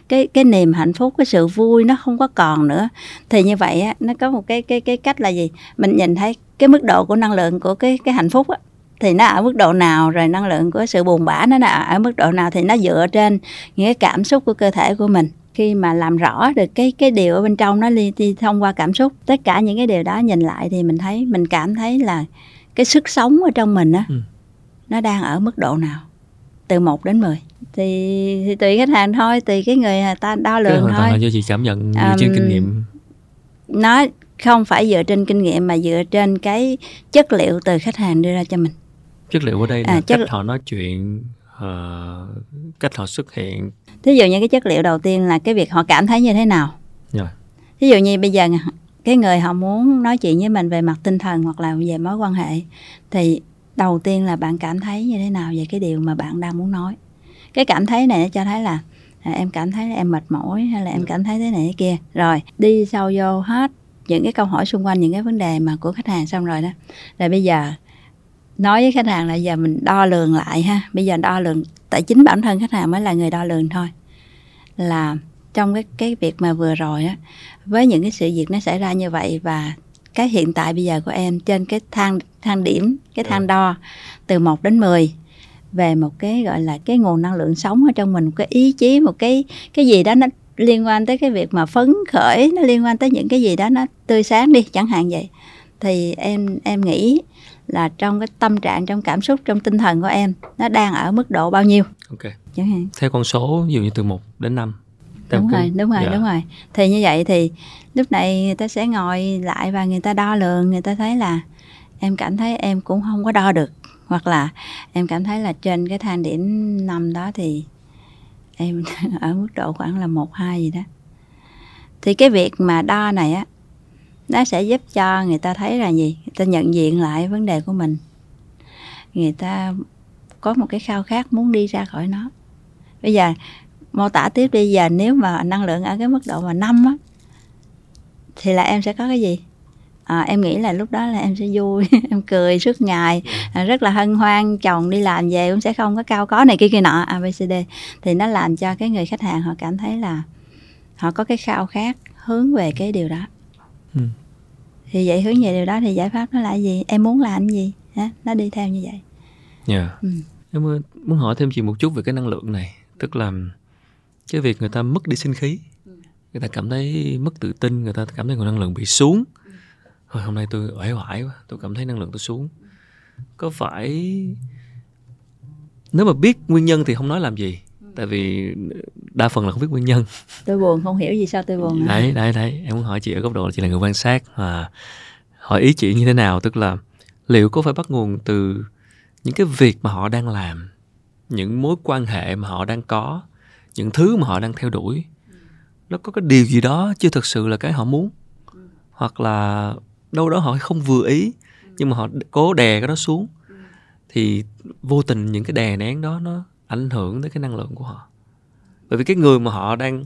cái cái niềm hạnh phúc cái sự vui nó không có còn nữa. Thì như vậy á nó có một cái cái cái cách là gì? Mình nhìn thấy cái mức độ của năng lượng của cái cái hạnh phúc á thì nó ở mức độ nào rồi năng lượng của sự buồn bã nó ở mức độ nào thì nó dựa trên những cái cảm xúc của cơ thể của mình. Khi mà làm rõ được cái cái điều ở bên trong nó đi, đi thông qua cảm xúc tất cả những cái điều đó nhìn lại thì mình thấy mình cảm thấy là cái sức sống ở trong mình á ừ nó đang ở mức độ nào? Từ 1 đến 10 thì, thì tùy khách hàng thôi tùy cái người ta đo lường thôi. là do chị cảm nhận um, trên kinh nghiệm. nó không phải dựa trên kinh nghiệm mà dựa trên cái chất liệu từ khách hàng đưa ra cho mình. Chất liệu ở đây là à, chất... cách họ nói chuyện uh, cách họ xuất hiện. Thí dụ như cái chất liệu đầu tiên là cái việc họ cảm thấy như thế nào? Yeah. thí dụ như bây giờ cái người họ muốn nói chuyện với mình về mặt tinh thần hoặc là về mối quan hệ thì đầu tiên là bạn cảm thấy như thế nào về cái điều mà bạn đang muốn nói? Cái cảm thấy này nó cho thấy là à, em cảm thấy là em mệt mỏi hay là em cảm thấy thế này thế kia. Rồi đi sâu vô hết những cái câu hỏi xung quanh những cái vấn đề mà của khách hàng xong rồi đó. Là bây giờ nói với khách hàng là giờ mình đo lường lại ha. Bây giờ đo lường tại chính bản thân khách hàng mới là người đo lường thôi. Là trong cái cái việc mà vừa rồi á với những cái sự việc nó xảy ra như vậy và cái hiện tại bây giờ của em trên cái thang thang điểm cái thang đo từ 1 đến 10 về một cái gọi là cái nguồn năng lượng sống ở trong mình một cái ý chí một cái cái gì đó nó liên quan tới cái việc mà phấn khởi nó liên quan tới những cái gì đó nó tươi sáng đi chẳng hạn vậy. Thì em em nghĩ là trong cái tâm trạng trong cảm xúc trong tinh thần của em nó đang ở mức độ bao nhiêu? Ok. Chẳng hạn. Theo con số ví dụ như từ 1 đến 5 đúng rồi đúng rồi dạ. đúng rồi. Thì như vậy thì lúc này người ta sẽ ngồi lại và người ta đo lường người ta thấy là em cảm thấy em cũng không có đo được hoặc là em cảm thấy là trên cái thang điểm năm đó thì em ở mức độ khoảng là một hai gì đó. Thì cái việc mà đo này á nó sẽ giúp cho người ta thấy là gì? Người ta nhận diện lại vấn đề của mình. Người ta có một cái khao khát muốn đi ra khỏi nó. Bây giờ mô tả tiếp đi. Giờ nếu mà năng lượng ở cái mức độ mà năm á thì là em sẽ có cái gì? À, em nghĩ là lúc đó là em sẽ vui em cười suốt ngày à, rất là hân hoan chồng đi làm về cũng sẽ không có cao có này kia kia nọ abcd thì nó làm cho cái người khách hàng họ cảm thấy là họ có cái khao khát hướng về cái điều đó. Ừ. thì vậy hướng về điều đó thì giải pháp nó là gì? Em muốn làm gì? Ha? nó đi theo như vậy. Dạ. Yeah. ừ. em muốn hỏi thêm chị một chút về cái năng lượng này. Tức là cái việc người ta mất đi sinh khí người ta cảm thấy mất tự tin người ta cảm thấy nguồn năng lượng bị xuống. Thôi, hôm nay tôi uể oải quá tôi cảm thấy năng lượng tôi xuống. Có phải nếu mà biết nguyên nhân thì không nói làm gì tại vì đa phần là không biết nguyên nhân. Tôi buồn không hiểu gì sao tôi buồn đấy đấy đấy. Em muốn hỏi chị ở góc độ là chị là người quan sát và hỏi ý chị như thế nào tức là liệu có phải bắt nguồn từ những cái việc mà họ đang làm những mối quan hệ mà họ đang có những thứ mà họ đang theo đuổi. Nó có cái điều gì đó chưa thực sự là cái họ muốn. Hoặc là đâu đó họ không vừa ý, nhưng mà họ cố đè cái đó xuống. Thì vô tình những cái đè nén đó nó ảnh hưởng tới cái năng lượng của họ. Bởi vì cái người mà họ đang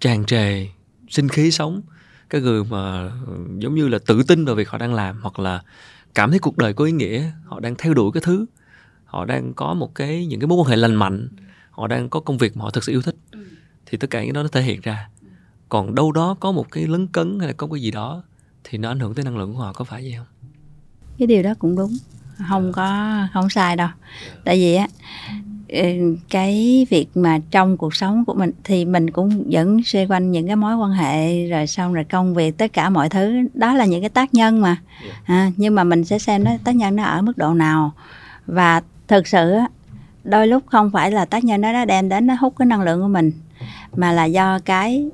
tràn trề sinh khí sống, cái người mà ừ, giống như là tự tin vào việc họ đang làm, hoặc là cảm thấy cuộc đời có ý nghĩa, họ đang theo đuổi cái thứ, họ đang có một cái, những cái mối quan hệ lành mạnh họ đang có công việc mà họ thực sự yêu thích. Thì tất cả những đó nó thể hiện ra. Còn đâu đó có một cái lấn cấn hay là có cái gì đó thì nó ảnh hưởng tới năng lượng của họ có phải vậy không? Cái điều đó cũng đúng. Không có không sai đâu. Tại vì á ừ, cái việc mà trong cuộc sống của mình thì mình cũng vẫn xoay quanh những cái mối quan hệ rồi xong rồi công việc tất cả mọi thứ. Đó là những cái tác nhân mà. À, nhưng mà mình sẽ xem nó tác nhân nó ở mức độ nào. Và thực sự á đôi lúc không phải là tác nhân đó nó đem đến nó hút cái năng lượng của mình mà là do cái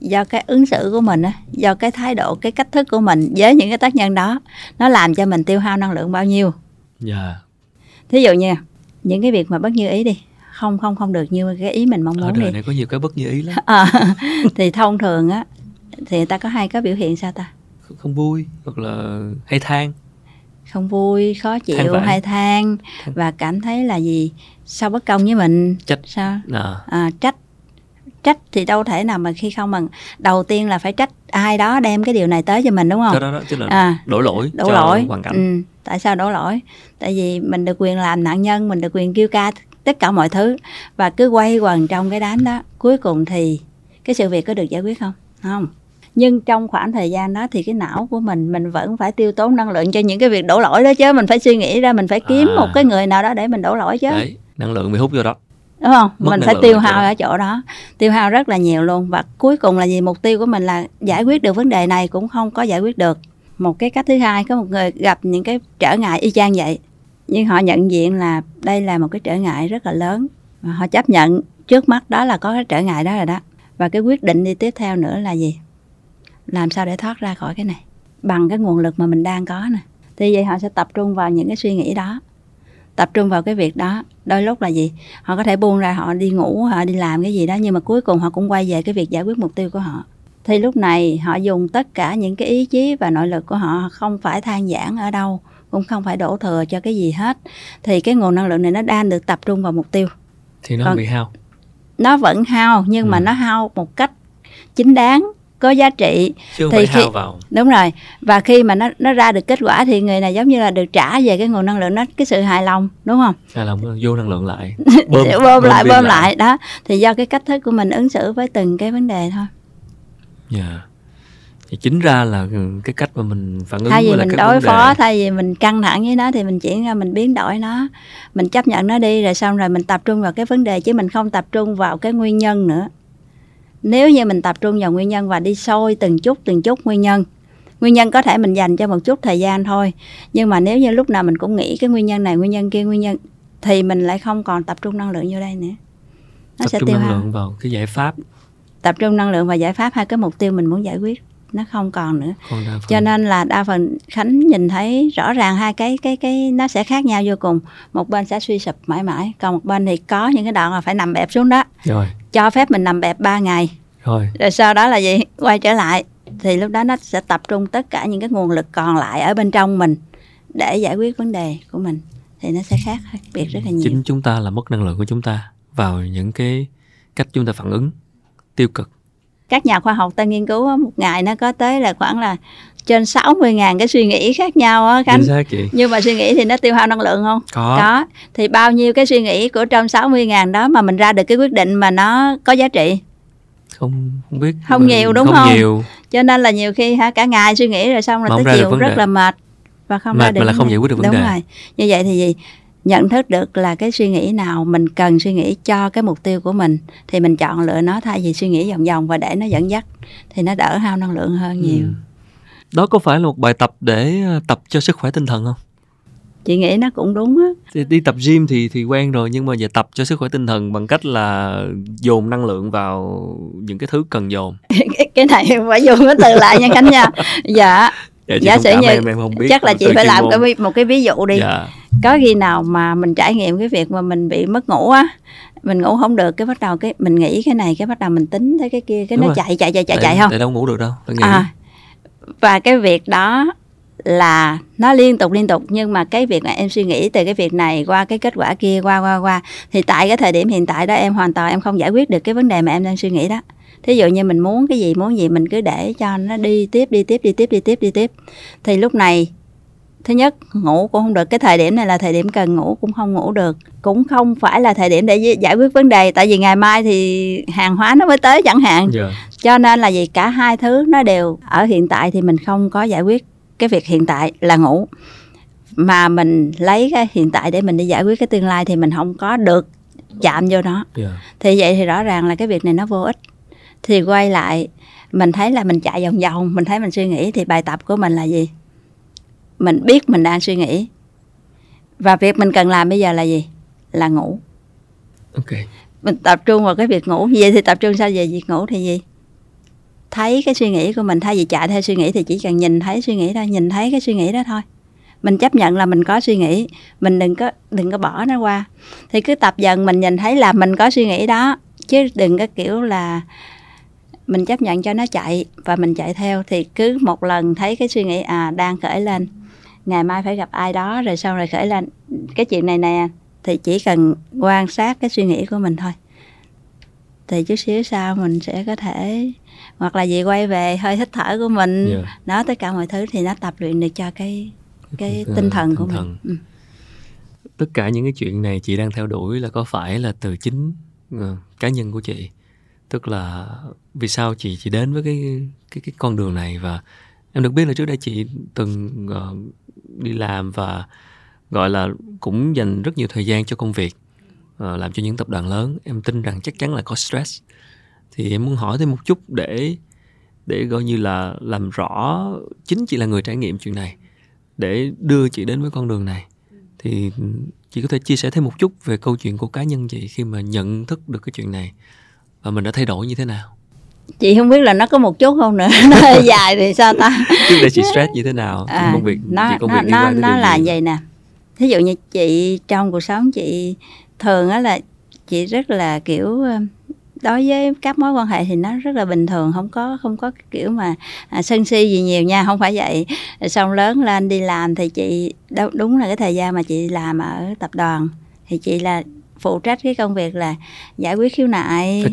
do cái ứng xử của mình á do cái thái độ cái cách thức của mình với những cái tác nhân đó nó làm cho mình tiêu hao năng lượng bao nhiêu. Dạ. Yeah. thí dụ như những cái việc mà bất như ý đi không không không được như cái ý mình mong muốn ở đời đi. này có nhiều cái bất như ý lắm. À, thì thông thường á thì người ta có hai cái biểu hiện sao ta? Không vui hoặc là hay than không vui khó Than chịu vãn. hay than. Than. và cảm thấy là gì? Sao bất công với mình? Trách. sao? À, à, trách. Trách thì đâu thể nào mà khi không mà đầu tiên là phải trách ai đó đem cái điều này tới cho mình đúng đó không? Đó đó tức là à. đổ lỗi đổ lỗi. hoàn cảnh. Ừ. tại sao đổ lỗi? Tại vì mình được quyền làm nạn nhân mình được quyền kêu ca tất cả mọi thứ. Và cứ quay quần trong cái đám đó. Cuối cùng thì cái sự việc có được giải quyết không? Không nhưng trong khoảng thời gian đó thì cái não của mình mình vẫn phải tiêu tốn năng lượng cho những cái việc đổ lỗi đó chứ. Mình phải suy nghĩ ra mình phải kiếm À. một cái người nào đó để mình đổ lỗi chứ. Đấy năng lượng bị hút vô đó. Đúng không? Mất mình phải tiêu hao ở chỗ đó tiêu hao rất là nhiều luôn. Và cuối cùng là gì? Mục tiêu của mình là giải quyết được vấn đề này cũng không có giải quyết được. Một cái cách thứ hai có một người gặp những cái trở ngại y chang vậy. Nhưng họ nhận diện là đây là một cái trở ngại rất là lớn. Và họ chấp nhận trước mắt đó là có cái trở ngại đó rồi đó. Và cái quyết định đi tiếp theo nữa là gì làm sao để thoát ra khỏi cái này? Bằng cái nguồn lực mà mình đang có nè. Thì vậy họ sẽ tập trung vào những cái suy nghĩ đó. Tập trung vào cái việc đó. Đôi lúc là gì? Họ có thể buông ra họ đi ngủ họ đi làm cái gì đó nhưng mà cuối cùng họ cũng quay về cái việc giải quyết mục tiêu của họ. Thì lúc này họ dùng tất cả những cái ý chí và nội lực của họ không phải than giảng ở đâu cũng không phải đổ thừa cho cái gì hết. Thì cái nguồn năng lượng này nó đang được tập trung vào mục tiêu. Thì nó Còn- bị hao. Nó vẫn hao nhưng mà Ừ. nó hao một cách chính đáng có giá trị chứ Thì khi- vào. Đúng rồi. Và khi mà nó nó ra được kết quả thì người này giống như là được trả về cái nguồn năng lượng nó cái sự hài lòng đúng không? Hay là vô năng lượng lại. Bơm, bơm lại pin bơm lại. đó. Thì do cái cách thức của mình ứng xử với từng cái vấn đề thôi. Dạ. thì chính ra là ừ, cái cách mà mình phản ứng thay vì lại mình đối phó thay vì mình căng thẳng với nó thì mình chuyển ra mình biến đổi nó. Mình chấp nhận nó đi rồi xong rồi mình tập trung vào cái vấn đề chứ mình không tập trung vào cái nguyên nhân nữa nếu như mình tập trung vào nguyên nhân và đi sôi từng chút từng chút nguyên nhân nguyên nhân có thể mình dành cho một chút thời gian thôi. Nhưng mà nếu như lúc nào mình cũng nghĩ cái nguyên nhân này nguyên nhân kia nguyên nhân thì mình lại không còn tập trung năng lượng vô đây nữa. Nó tập sẽ trung tiêu năng hao lượng vào cái giải pháp. Tập trung năng lượng và giải pháp hai cái mục tiêu mình muốn giải quyết nó không còn nữa. Còn cho nên là đa phần khánh nhìn thấy rõ ràng hai cái cái cái nó sẽ khác nhau vô cùng. Một bên sẽ suy sụp mãi mãi còn một bên thì có những cái đoạn là phải nằm bẹp xuống đó. Rồi. Cho phép mình nằm bẹp 3 ngày. Rồi. Rồi sau đó là gì? Quay trở lại. Thì lúc đó nó sẽ tập trung tất cả những cái nguồn lực còn lại ở bên trong mình để giải quyết vấn đề của mình. Thì nó sẽ khác biệt rất là nhiều. Chính chúng ta là mất năng lượng của chúng ta vào những cái cách chúng ta phản ứng tiêu cực các nhà khoa học ta nghiên cứu một ngày nó có tới là khoảng là trên 60.000 cái suy nghĩ khác nhau á Khánh. Xác chị. Nhưng mà suy nghĩ thì nó tiêu hao năng lượng không? Có, có. Thì bao nhiêu cái suy nghĩ của trong 60 ngàn đó mà mình ra được cái quyết định mà nó có giá trị? Không không biết. Không nhiều, đúng không không? nhiều. Cho nên là nhiều khi ha cả ngày suy nghĩ rồi xong rồi ra tới chiều rất đề. là mệt và không Mệt ra được mà là không giải quyết được vấn đúng đề. rồi. Như vậy thì gì nhận thức được là cái suy nghĩ nào mình cần suy nghĩ cho cái mục tiêu của mình thì mình chọn lựa nó thay vì suy nghĩ vòng vòng và để nó dẫn dắt thì nó đỡ hao năng lượng hơn nhiều. Ừ. đó có phải là một bài tập để ờ, tập cho sức khỏe tinh thần không? Chị nghĩ nó cũng đúng á. Thì đi tập gym thì thì quen rồi nhưng mà giờ tập cho sức khỏe tinh thần bằng cách là dồn năng lượng vào những cái thứ cần dồn. Cái, cái này phải dùng cái từ lại nha khánh nha. Dạ. Dạ, thông sử như- em em không biết chắc là chị phải làm môn. cái một cái ví dụ đi. Dạ có khi nào mà mình trải nghiệm cái việc mà mình bị mất ngủ á mình ngủ không được cái bắt đầu cái mình nghĩ cái này cái bắt đầu mình tính tới cái kia cái Đúng nó rồi. chạy chạy chạy chạy chạy không tại đâu ngủ được đâu. À, và cái việc đó là nó liên tục liên tục nhưng mà cái việc mà em suy nghĩ từ cái việc này qua cái kết quả kia qua qua qua thì tại cái thời điểm hiện tại đó em hoàn toàn em không giải quyết được cái vấn đề mà em đang suy nghĩ đó thí dụ như mình muốn cái gì muốn gì mình cứ để cho nó đi tiếp đi tiếp đi tiếp đi tiếp đi tiếp thì lúc này thứ nhất ngủ cũng không được cái thời điểm này là thời điểm cần ngủ cũng không ngủ được cũng không phải là thời điểm để giải quyết vấn đề tại vì ngày mai thì hàng hóa nó mới tới chẳng hạn yeah. Dạ. cho nên là gì cả hai thứ nó đều ở hiện tại thì mình không có giải quyết cái việc hiện tại là ngủ mà mình lấy cái hiện tại để mình đi giải quyết cái tương lai thì mình không có được chạm vô nó yeah. Dạ. thì vậy thì rõ ràng là cái việc này nó vô ích thì quay lại mình thấy là mình chạy vòng vòng mình thấy mình suy nghĩ thì bài tập của mình là gì mình biết mình đang suy nghĩ. Và việc mình cần làm bây giờ là gì? Là ngủ. Ok. Mình tập trung vào cái việc ngủ. Vậy thì tập trung sao? Về việc ngủ thì gì? Thấy cái suy nghĩ của mình thay vì chạy theo suy nghĩ thì chỉ cần nhìn thấy suy nghĩ thôi nhìn thấy cái suy nghĩ đó thôi. Mình chấp nhận là mình có suy nghĩ. Mình đừng có đừng có bỏ nó qua. Thì cứ tập dần mình nhìn thấy là mình có suy nghĩ đó. Chứ đừng có kiểu là mình chấp nhận cho nó chạy và mình chạy theo. Thì cứ một lần thấy cái suy nghĩ à đang khởi lên ngày mai phải gặp ai đó rồi sau rồi khởi lên cái chuyện này nè thì chỉ cần quan sát cái suy nghĩ của mình thôi thì chút xíu sau mình sẽ có thể hoặc là gì quay về hơi hít thở của mình yeah. Dạ. đó tất cả mọi thứ thì nó tập luyện được cho cái cái tinh thần của thần. mình ừ. tất cả những cái chuyện này chị đang theo đuổi là có phải là từ chính uh, cá nhân của chị tức là vì sao chị chị đến với cái cái cái con đường này và em được biết là trước đây chị từng uh, đi làm và gọi là cũng dành rất nhiều thời gian cho công việc uh, làm cho những tập đoàn lớn. Em tin rằng chắc chắn là có stress. Thì em muốn hỏi thêm một chút để để gọi như là làm rõ chính chị là người trải nghiệm chuyện này để đưa chị đến với con đường này. Thì chị có thể chia sẻ thêm một chút về câu chuyện của cá nhân chị khi mà nhận thức được cái chuyện này và mình đã thay đổi như thế nào? Chị không biết là nó có một chút không nữa. Nó hơi dài thì sao ta? Trước đây chị stress như thế nào? À, công việc nó chị công nó, việc nó, nó là gì? vậy nè. Thí dụ như chị trong cuộc sống chị thường á là chị rất là kiểu đối với các mối quan hệ thì nó rất là bình thường không có không có kiểu mà à, sân si gì nhiều nha không phải vậy. Xong lớn lên đi làm thì chị đúng là cái thời gian mà chị làm ở tập đoàn thì chị là phụ trách cái công việc là giải quyết khiếu nại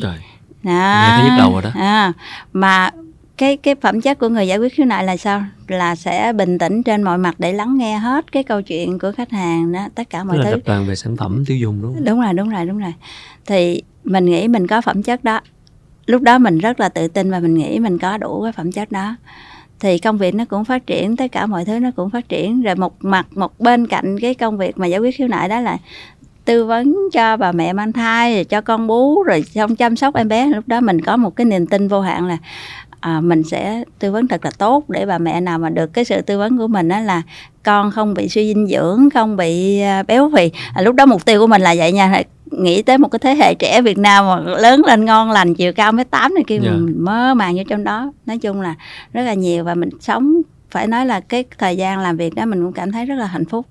đó. Nghe thấy nhức đầu rồi đó. À, mà cái cái phẩm chất của người giải quyết khiếu nại là sao? Là sẽ bình tĩnh trên mọi mặt để lắng nghe hết cái câu chuyện của khách hàng đó tất cả mọi Tức thứ. là tập đoàn về sản phẩm tiêu dùng đúng không? Đúng rồi đúng rồi đúng rồi. Thì mình nghĩ mình có phẩm chất đó. Lúc đó mình rất là tự tin và mình nghĩ mình có đủ cái phẩm chất đó. Thì công việc nó cũng phát triển tất cả mọi thứ nó cũng phát triển. Rồi một mặt một bên cạnh cái công việc mà giải quyết khiếu nại đó là tư vấn cho bà mẹ mang thai rồi cho con bú rồi xong chăm sóc em bé lúc đó mình có một cái niềm tin vô hạn là à, mình sẽ tư vấn thật là tốt để bà mẹ nào mà được cái sự tư vấn của mình đó là con không bị suy dinh dưỡng không bị à, béo phì à, lúc đó mục tiêu của mình là vậy nha nghĩ tới một cái thế hệ trẻ Việt Nam mà lớn lên ngon lành chiều cao mấy tám này kia yeah. Dạ. mình mơ màng như trong đó nói chung là rất là nhiều và mình sống phải nói là cái thời gian làm việc đó mình cũng cảm thấy rất là hạnh phúc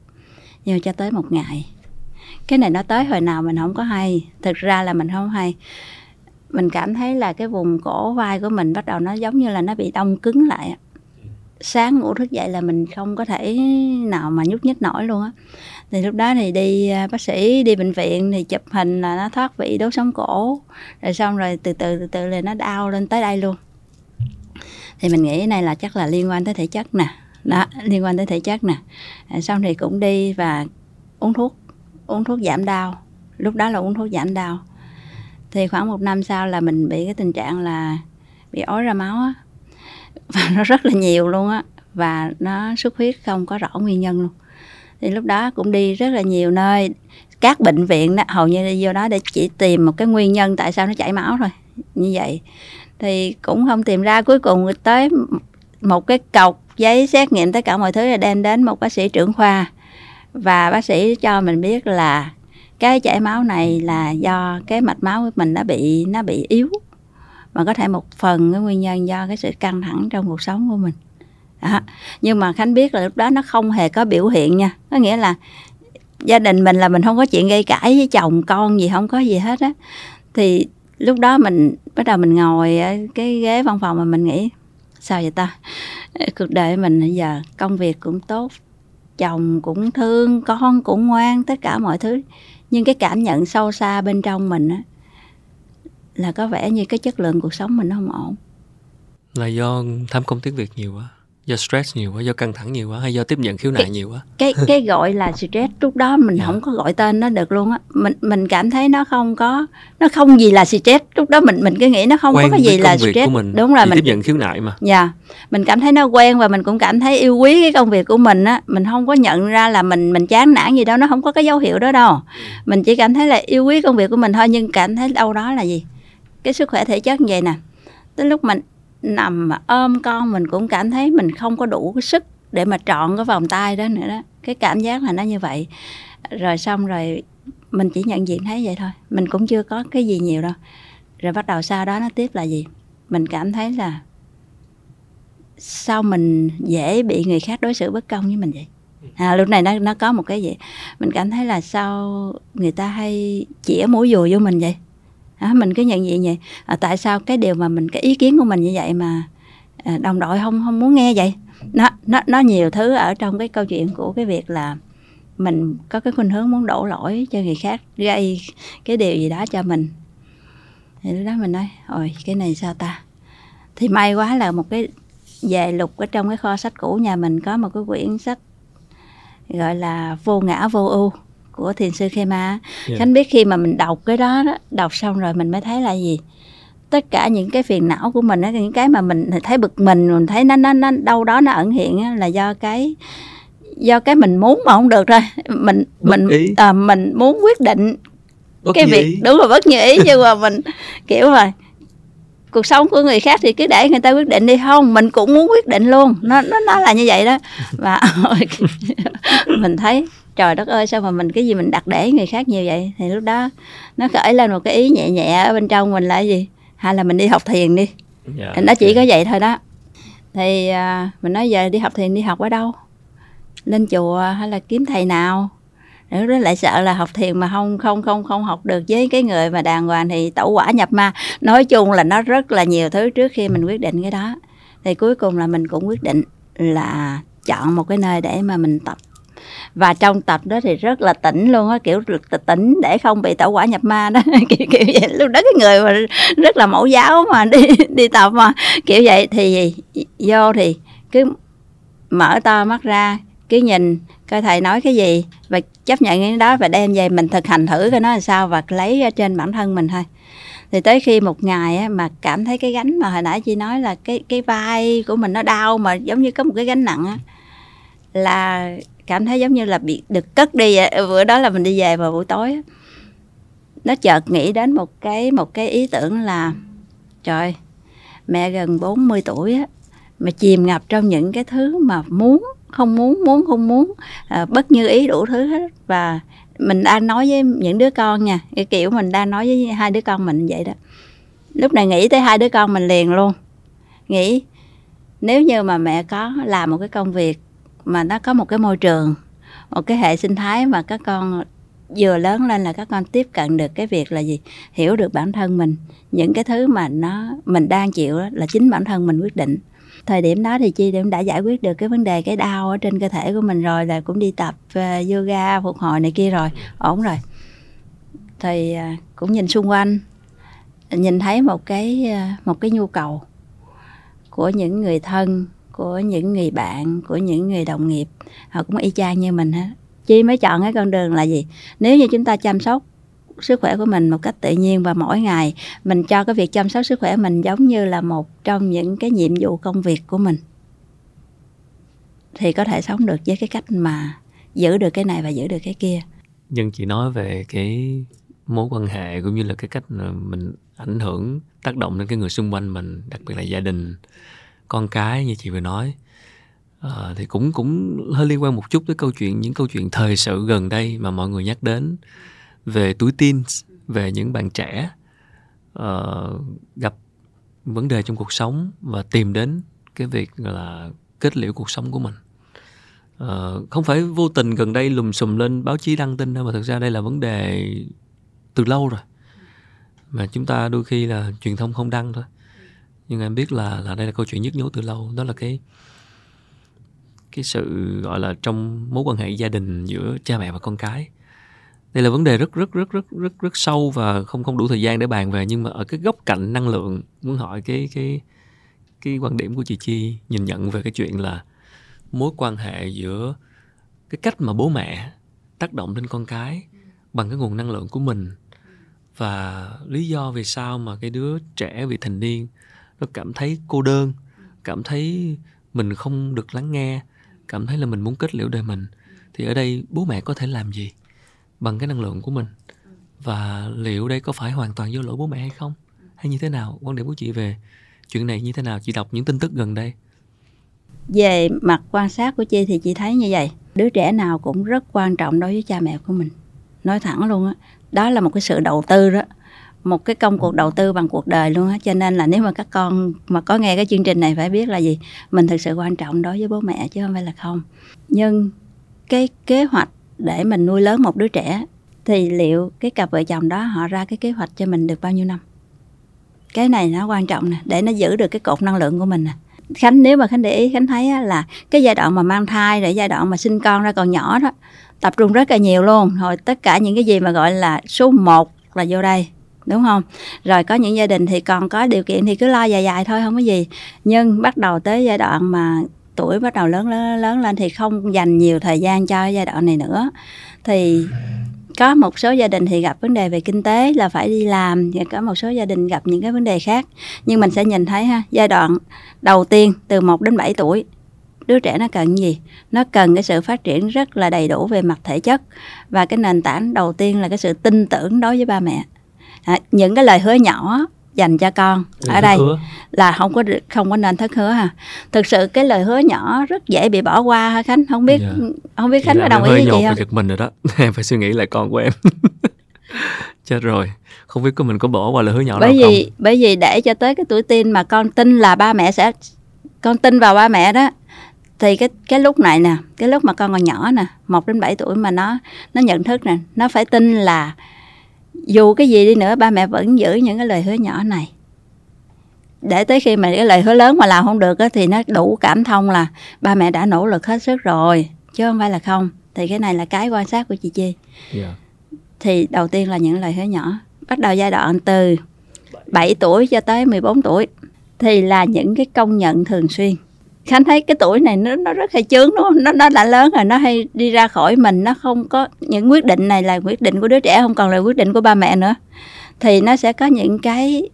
nhưng cho tới một ngày cái này nó tới hồi nào mình không có hay. Thực ra là mình không hay. Mình cảm thấy là cái vùng cổ vai của mình bắt đầu nó giống như là nó bị đông cứng lại sáng ngủ thức dậy là mình không có thể nào mà nhúc nhích nổi luôn á. Thì lúc đó thì đi à, bác sĩ đi bệnh viện thì chụp hình là nó thoát vị đốt sống cổ. Rồi xong rồi từ từ từ từ là nó đau lên tới đây luôn. Thì mình nghĩ này là chắc là liên quan tới thể chất nè. Đó, liên quan tới thể chất nè. Xong thì cũng đi và uống thuốc uống thuốc giảm đau. Lúc đó là uống thuốc giảm đau. Thì khoảng một năm sau là mình bị cái tình trạng là bị ói ra máu á. Và nó rất là nhiều luôn á. Và nó xuất huyết không có rõ nguyên nhân luôn. Thì lúc đó cũng đi rất là nhiều nơi. Các bệnh viện đó, hầu như đi vô đó để chỉ tìm một cái nguyên nhân tại sao nó chảy máu thôi. Như vậy. Thì cũng không tìm ra cuối cùng tới một cái cọc giấy xét nghiệm tất cả mọi thứ là đem đến một bác sĩ trưởng khoa và bác sĩ cho mình biết là cái chảy máu này là do cái mạch máu của mình nó bị nó bị yếu. Mà có thể một phần cái nguyên nhân do cái sự căng thẳng trong cuộc sống của mình. Đó. nhưng mà khánh biết là lúc đó nó không hề có biểu hiện nha. Có nghĩa là gia đình mình là mình không có chuyện gây cãi với chồng, con gì, không có gì hết á. Thì lúc đó mình, bắt đầu mình ngồi ở cái ghế văn phòng mà mình nghĩ sao vậy ta? Cuộc đời mình bây giờ công việc cũng tốt chồng cũng thương, con cũng ngoan, tất cả mọi thứ. Nhưng cái cảm nhận sâu xa bên trong mình á, là có vẻ như cái chất lượng cuộc sống mình không ổn. Là do tham công tiếc việc nhiều quá do stress nhiều quá do căng thẳng nhiều quá hay do tiếp nhận khiếu nại nhiều quá? cái cái gọi là stress lúc đó mình yeah. Dạ. không có gọi tên nó được luôn á. Mình mình cảm thấy nó không có nó không gì là stress. Lúc đó mình mình cứ nghĩ nó không quen có cái gì là stress của mình đúng rồi mình tiếp nhận khiếu nại mà. Dạ yeah. mình cảm thấy nó quen và mình cũng cảm thấy yêu quý cái công việc của mình á. Mình không có nhận ra là mình mình chán nản gì đâu nó không có cái dấu hiệu đó đâu. Mình chỉ cảm thấy là yêu quý công việc của mình thôi nhưng cảm thấy đâu đó là gì? Cái sức khỏe thể chất như vậy nè. Tới lúc mình nằm mà ôm con mình cũng cảm thấy mình không có đủ cái sức để mà trọn cái vòng tay đó nữa đó. Cái cảm giác là nó như vậy. Rồi xong rồi mình chỉ nhận diện thấy vậy thôi. Mình cũng chưa có cái gì nhiều đâu. Rồi bắt đầu sau đó nó tiếp là gì? Mình cảm thấy là sao mình dễ bị người khác đối xử bất công với mình vậy? À, lúc này nó nó có một cái gì? Mình cảm thấy là sao người ta hay chĩa mũi dùi vô mình vậy? À, mình cứ nhận diện vậy. À, tại sao cái điều mà mình cái ý kiến của mình như vậy mà à, đồng đội không không muốn nghe vậy? Nó nó nó nhiều thứ ở trong cái câu chuyện của cái việc là mình có cái khuynh hướng muốn đổ lỗi cho người khác gây cái điều gì đó cho mình. Thì lúc đó mình nói ôi cái này sao ta? Thì may quá là một cái về lục ở trong cái kho sách cũ nhà mình có một cái quyển sách gọi là vô ngã vô ưu của thiền sư Khema yeah. Dạ. khánh biết khi mà mình đọc cái đó, đó đọc xong rồi mình mới thấy là gì tất cả những cái phiền não của mình những cái mà mình thấy bực mình mình thấy nó nó nó đâu đó nó ẩn hiện là do cái do cái mình muốn mà không được rồi mình bất mình ý. À, mình muốn quyết định bất cái việc ý. đúng rồi bất như ý nhưng mà mình kiểu mà cuộc sống của người khác thì cứ để người ta quyết định đi không mình cũng muốn quyết định luôn nó nó nó là như vậy đó và mình thấy trời đất ơi sao mà mình cái gì mình đặt để người khác nhiều vậy? Thì lúc đó nó khởi lên một cái ý nhẹ nhẹ ở bên trong mình là gì? Hay là mình đi học thiền đi? Yeah, dạ, nó chỉ có vậy thôi đó. Thì à, mình nói giờ đi học thiền đi học ở đâu? Lên chùa hay là kiếm thầy nào? Lúc đó lại sợ là học thiền mà không không không không học được với cái người mà đàng hoàng thì tẩu quả nhập ma. Nói chung là nó rất là nhiều thứ trước khi mình quyết định cái đó. Thì cuối cùng là mình cũng quyết định là chọn một cái nơi để mà mình tập và trong tập đó thì rất là tỉnh luôn á kiểu tỉnh để không bị tẩu quả nhập ma đó. Kiểu, kiểu vậy. Lúc đó cái người mà rất là mẫu giáo mà đi đi tập mà. Kiểu vậy thì vô thì cứ mở to mắt ra cứ nhìn coi thầy nói cái gì và chấp nhận cái đó và đem về mình thực hành thử coi nó làm sao và lấy ra trên bản thân mình thôi. Thì tới khi một ngày á, mà cảm thấy cái gánh mà hồi nãy chị nói là cái cái vai của mình nó đau mà giống như có một cái gánh nặng á là cảm thấy giống như là bị được cất đi ờ, bữa đó là mình đi về vào buổi tối nó chợt nghĩ đến một cái một cái ý tưởng là trời mẹ gần 40 tuổi á mà chìm ngập trong những cái thứ mà muốn không muốn muốn không muốn à, bất như ý đủ thứ hết. Và mình đang nói với những đứa con nha cái kiểu mình đang nói với hai đứa con mình vậy đó. Lúc này nghĩ tới hai đứa con mình liền luôn. Nghĩ nếu như mà mẹ có làm một cái công việc mà nó có một cái môi trường một cái hệ sinh thái mà các con vừa lớn lên là các con tiếp cận được cái việc là gì? Hiểu được bản thân mình. Những cái thứ mà nó mình đang chịu đó, là chính bản thân mình quyết định. Thời điểm đó thì chi cũng đã giải quyết được cái vấn đề cái đau ở trên cơ thể của mình rồi là cũng đi tập uh, yoga phục hồi này kia rồi. Ổn rồi. Thì uh, cũng nhìn xung quanh nhìn thấy một cái uh, một cái nhu cầu của những người thân của những người bạn, của những người đồng nghiệp. Họ cũng y chang như mình hết. Chi mới chọn cái con đường là gì? Nếu như chúng ta chăm sóc sức khỏe của mình một cách tự nhiên và mỗi ngày, mình cho cái việc chăm sóc sức khỏe mình giống như là một trong những cái nhiệm vụ công việc của mình. Thì có thể sống được với cái cách mà giữ được cái này và giữ được cái kia. Nhưng chị nói về cái mối quan hệ cũng như là cái cách mình ảnh hưởng, tác động đến cái người xung quanh mình, đặc biệt là gia đình con cái như chị vừa nói. À, thì cũng cũng hơi liên quan một chút tới câu chuyện những câu chuyện thời sự gần đây mà mọi người nhắc đến về tuổi tin về những bạn trẻ uh, gặp vấn đề trong cuộc sống và tìm đến cái việc là kết liễu cuộc sống của mình. Uh, không phải vô tình gần đây lùm xùm lên báo chí đăng tin đâu mà thực ra đây là vấn đề từ lâu rồi. Mà chúng ta đôi khi là truyền thông không đăng thôi nhưng em biết là là đây là câu chuyện nhức nhối từ lâu. Đó là cái cái sự, gọi là, trong mối quan hệ gia đình giữa cha mẹ và con cái. Đây là vấn đề rất rất rất rất rất rất sâu và không không đủ thời gian để bàn về. Nhưng mà ở cái góc cạnh năng lượng, muốn hỏi cái cái cái quan điểm của chị Chi nhìn nhận về cái chuyện là mối quan hệ giữa cái cách mà bố mẹ tác động lên con cái bằng cái nguồn năng lượng của mình và lý do vì sao mà cái đứa trẻ, vị thành niên nó cảm thấy cô đơn, cảm thấy mình không được lắng nghe, cảm thấy là mình muốn kết liễu đời mình. Thì ở đây bố mẹ có thể làm gì bằng cái năng lượng của mình? Và liệu đây có phải hoàn toàn do lỗi bố mẹ hay không? Hay như thế nào? Quan điểm của chị về chuyện này như thế nào? Chị đọc những tin tức gần đây. Về mặt quan sát của chị thì chị thấy như vậy. Đứa trẻ nào cũng rất quan trọng đối với cha mẹ của mình. Nói thẳng luôn á, đó. đó là một cái sự đầu tư đó một cái công cuộc đầu tư bằng cuộc đời luôn á. Cho nên là nếu mà các con mà có nghe cái chương trình này phải biết là gì? Mình thực sự quan trọng đối với bố mẹ chứ không phải là không. Nhưng cái kế hoạch để mình nuôi lớn một đứa trẻ thì liệu cái cặp vợ chồng đó họ ra cái kế hoạch cho mình được bao nhiêu năm? Cái này nó quan trọng nè để nó giữ được cái cột năng lượng của mình nè. Khánh nếu mà khánh để ý khánh thấy á, là cái giai đoạn mà mang thai rồi giai đoạn mà sinh con ra còn nhỏ đó tập trung rất là nhiều luôn. Rồi tất cả những cái gì mà gọi là số 1 là vô đây đúng không? Rồi có những gia đình thì còn có điều kiện thì cứ lo dài dài thôi, không có gì. Nhưng bắt đầu tới giai đoạn mà tuổi bắt đầu lớn lớn lớn lên thì không dành nhiều thời gian cho giai đoạn này nữa. Thì có một số gia đình thì gặp vấn đề về kinh tế là phải đi làm, và có một số gia đình gặp những cái vấn đề khác. Nhưng mình sẽ nhìn thấy ha, giai đoạn đầu tiên từ 1 đến 7 tuổi, đứa trẻ nó cần gì? Nó cần cái sự phát triển rất là đầy đủ về mặt thể chất. Và cái nền tảng đầu tiên là cái sự tin tưởng đối với ba mẹ à, những cái lời hứa nhỏ dành cho con ở đây hứa. là không có không có nên thất hứa ha thực sự cái lời hứa nhỏ rất dễ bị bỏ qua ha khánh không biết yeah. Dạ. không biết khánh có đồng ý với chị không giật mình rồi đó em phải suy nghĩ lại con của em chết rồi không biết có mình có bỏ qua lời hứa nhỏ bởi vì không? bởi vì để cho tới cái tuổi tin mà con tin là ba mẹ sẽ con tin vào ba mẹ đó thì cái cái lúc này nè cái lúc mà con còn nhỏ nè một đến bảy tuổi mà nó nó nhận thức nè nó phải tin là dù cái gì đi nữa ba mẹ vẫn giữ những cái lời hứa nhỏ này. Để tới khi mà cái lời hứa lớn mà làm không được á, thì nó đủ cảm thông là ba mẹ đã nỗ lực hết sức rồi chứ không phải là không. Thì cái này là cái quan sát của chị chi. Yeah. Dạ. thì đầu tiên là những lời hứa nhỏ. Bắt đầu giai đoạn từ 7 tuổi cho tới 14 tuổi. Thì là những cái công nhận thường xuyên khánh thấy cái tuổi này nó nó rất hay chướng, đúng không? Nó nó đã lớn rồi, nó hay đi ra khỏi mình, nó không có, những quyết định này là quyết định của đứa trẻ, không còn là quyết định của ba mẹ nữa. Thì nó sẽ có những cái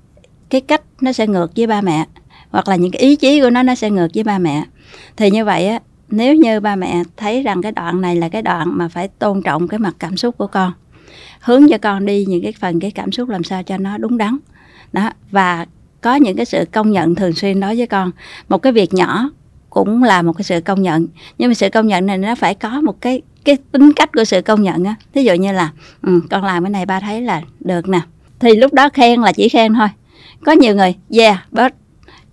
cái cách nó sẽ ngược với ba mẹ, hoặc là những cái ý chí của nó nó sẽ ngược với ba mẹ. Thì như vậy á, nếu như ba mẹ thấy rằng cái đoạn này là cái đoạn mà phải tôn trọng cái mặt cảm xúc của con, hướng cho con đi những cái phần cái cảm xúc làm sao cho nó đúng đắn. Đó, và có những cái sự công nhận thường xuyên đối với con. Một cái việc nhỏ cũng là một cái sự công nhận. Nhưng mà sự công nhận này nó phải có một cái cái tính cách của sự công nhận á. Thí dụ như là ừ, con làm cái này ba thấy là được nè. Thì lúc đó khen là chỉ khen thôi. Có nhiều người yeah but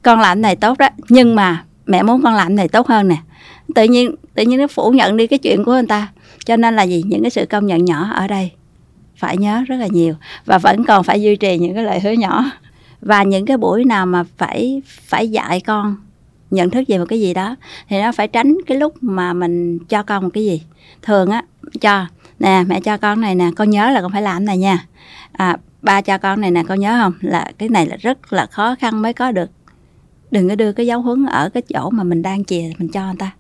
con làm này tốt đó nhưng mà mẹ muốn con làm này tốt hơn nè. Tự nhiên tự nhiên nó phủ nhận đi cái chuyện của người ta. Cho nên là gì? Những cái sự công nhận nhỏ ở đây phải nhớ rất là nhiều. Và vẫn còn phải duy trì những cái lời hứa nhỏ. Và những cái buổi nào mà phải phải dạy con nhận thức về một cái gì đó thì nó phải tránh cái lúc mà mình cho con một cái gì. Thường á cho nè mẹ cho con này nè con nhớ là con phải làm này nha. À, ba cho con này nè con nhớ không? Là cái này là rất là khó khăn mới có được. Đừng có đưa cái dấu huấn ở cái chỗ mà mình đang chìa mình cho người ta.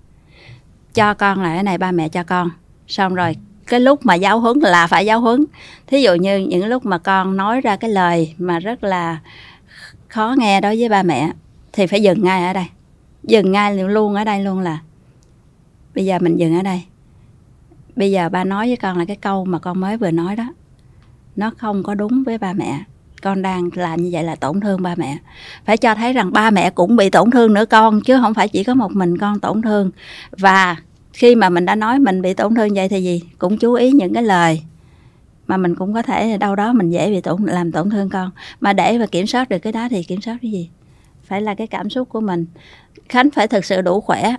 Cho con là cái này ba mẹ cho con. Xong rồi cái lúc mà giáo huấn là phải giáo huấn. Thí dụ như những lúc mà con nói ra cái lời mà rất là khó nghe đối với ba mẹ thì phải dừng ngay ở đây dừng ngay luôn ở đây luôn là, bây giờ mình dừng ở đây. Bây giờ ba nói với con là cái câu mà con mới vừa nói đó. Nó không có đúng với ba mẹ. Con đang làm như vậy là tổn thương ba mẹ. Phải cho thấy rằng ba mẹ cũng bị tổn thương nữa con, chứ không phải chỉ có một mình con tổn thương. Và khi mà mình đã nói mình bị tổn thương vậy thì gì? Cũng chú ý những cái lời mà mình cũng có thể đâu đó mình dễ bị tổn, làm tổn thương con. Mà để mà kiểm soát được cái đó thì kiểm soát cái gì? Phải là cái cảm xúc của mình. Khánh phải thực sự đủ khỏe.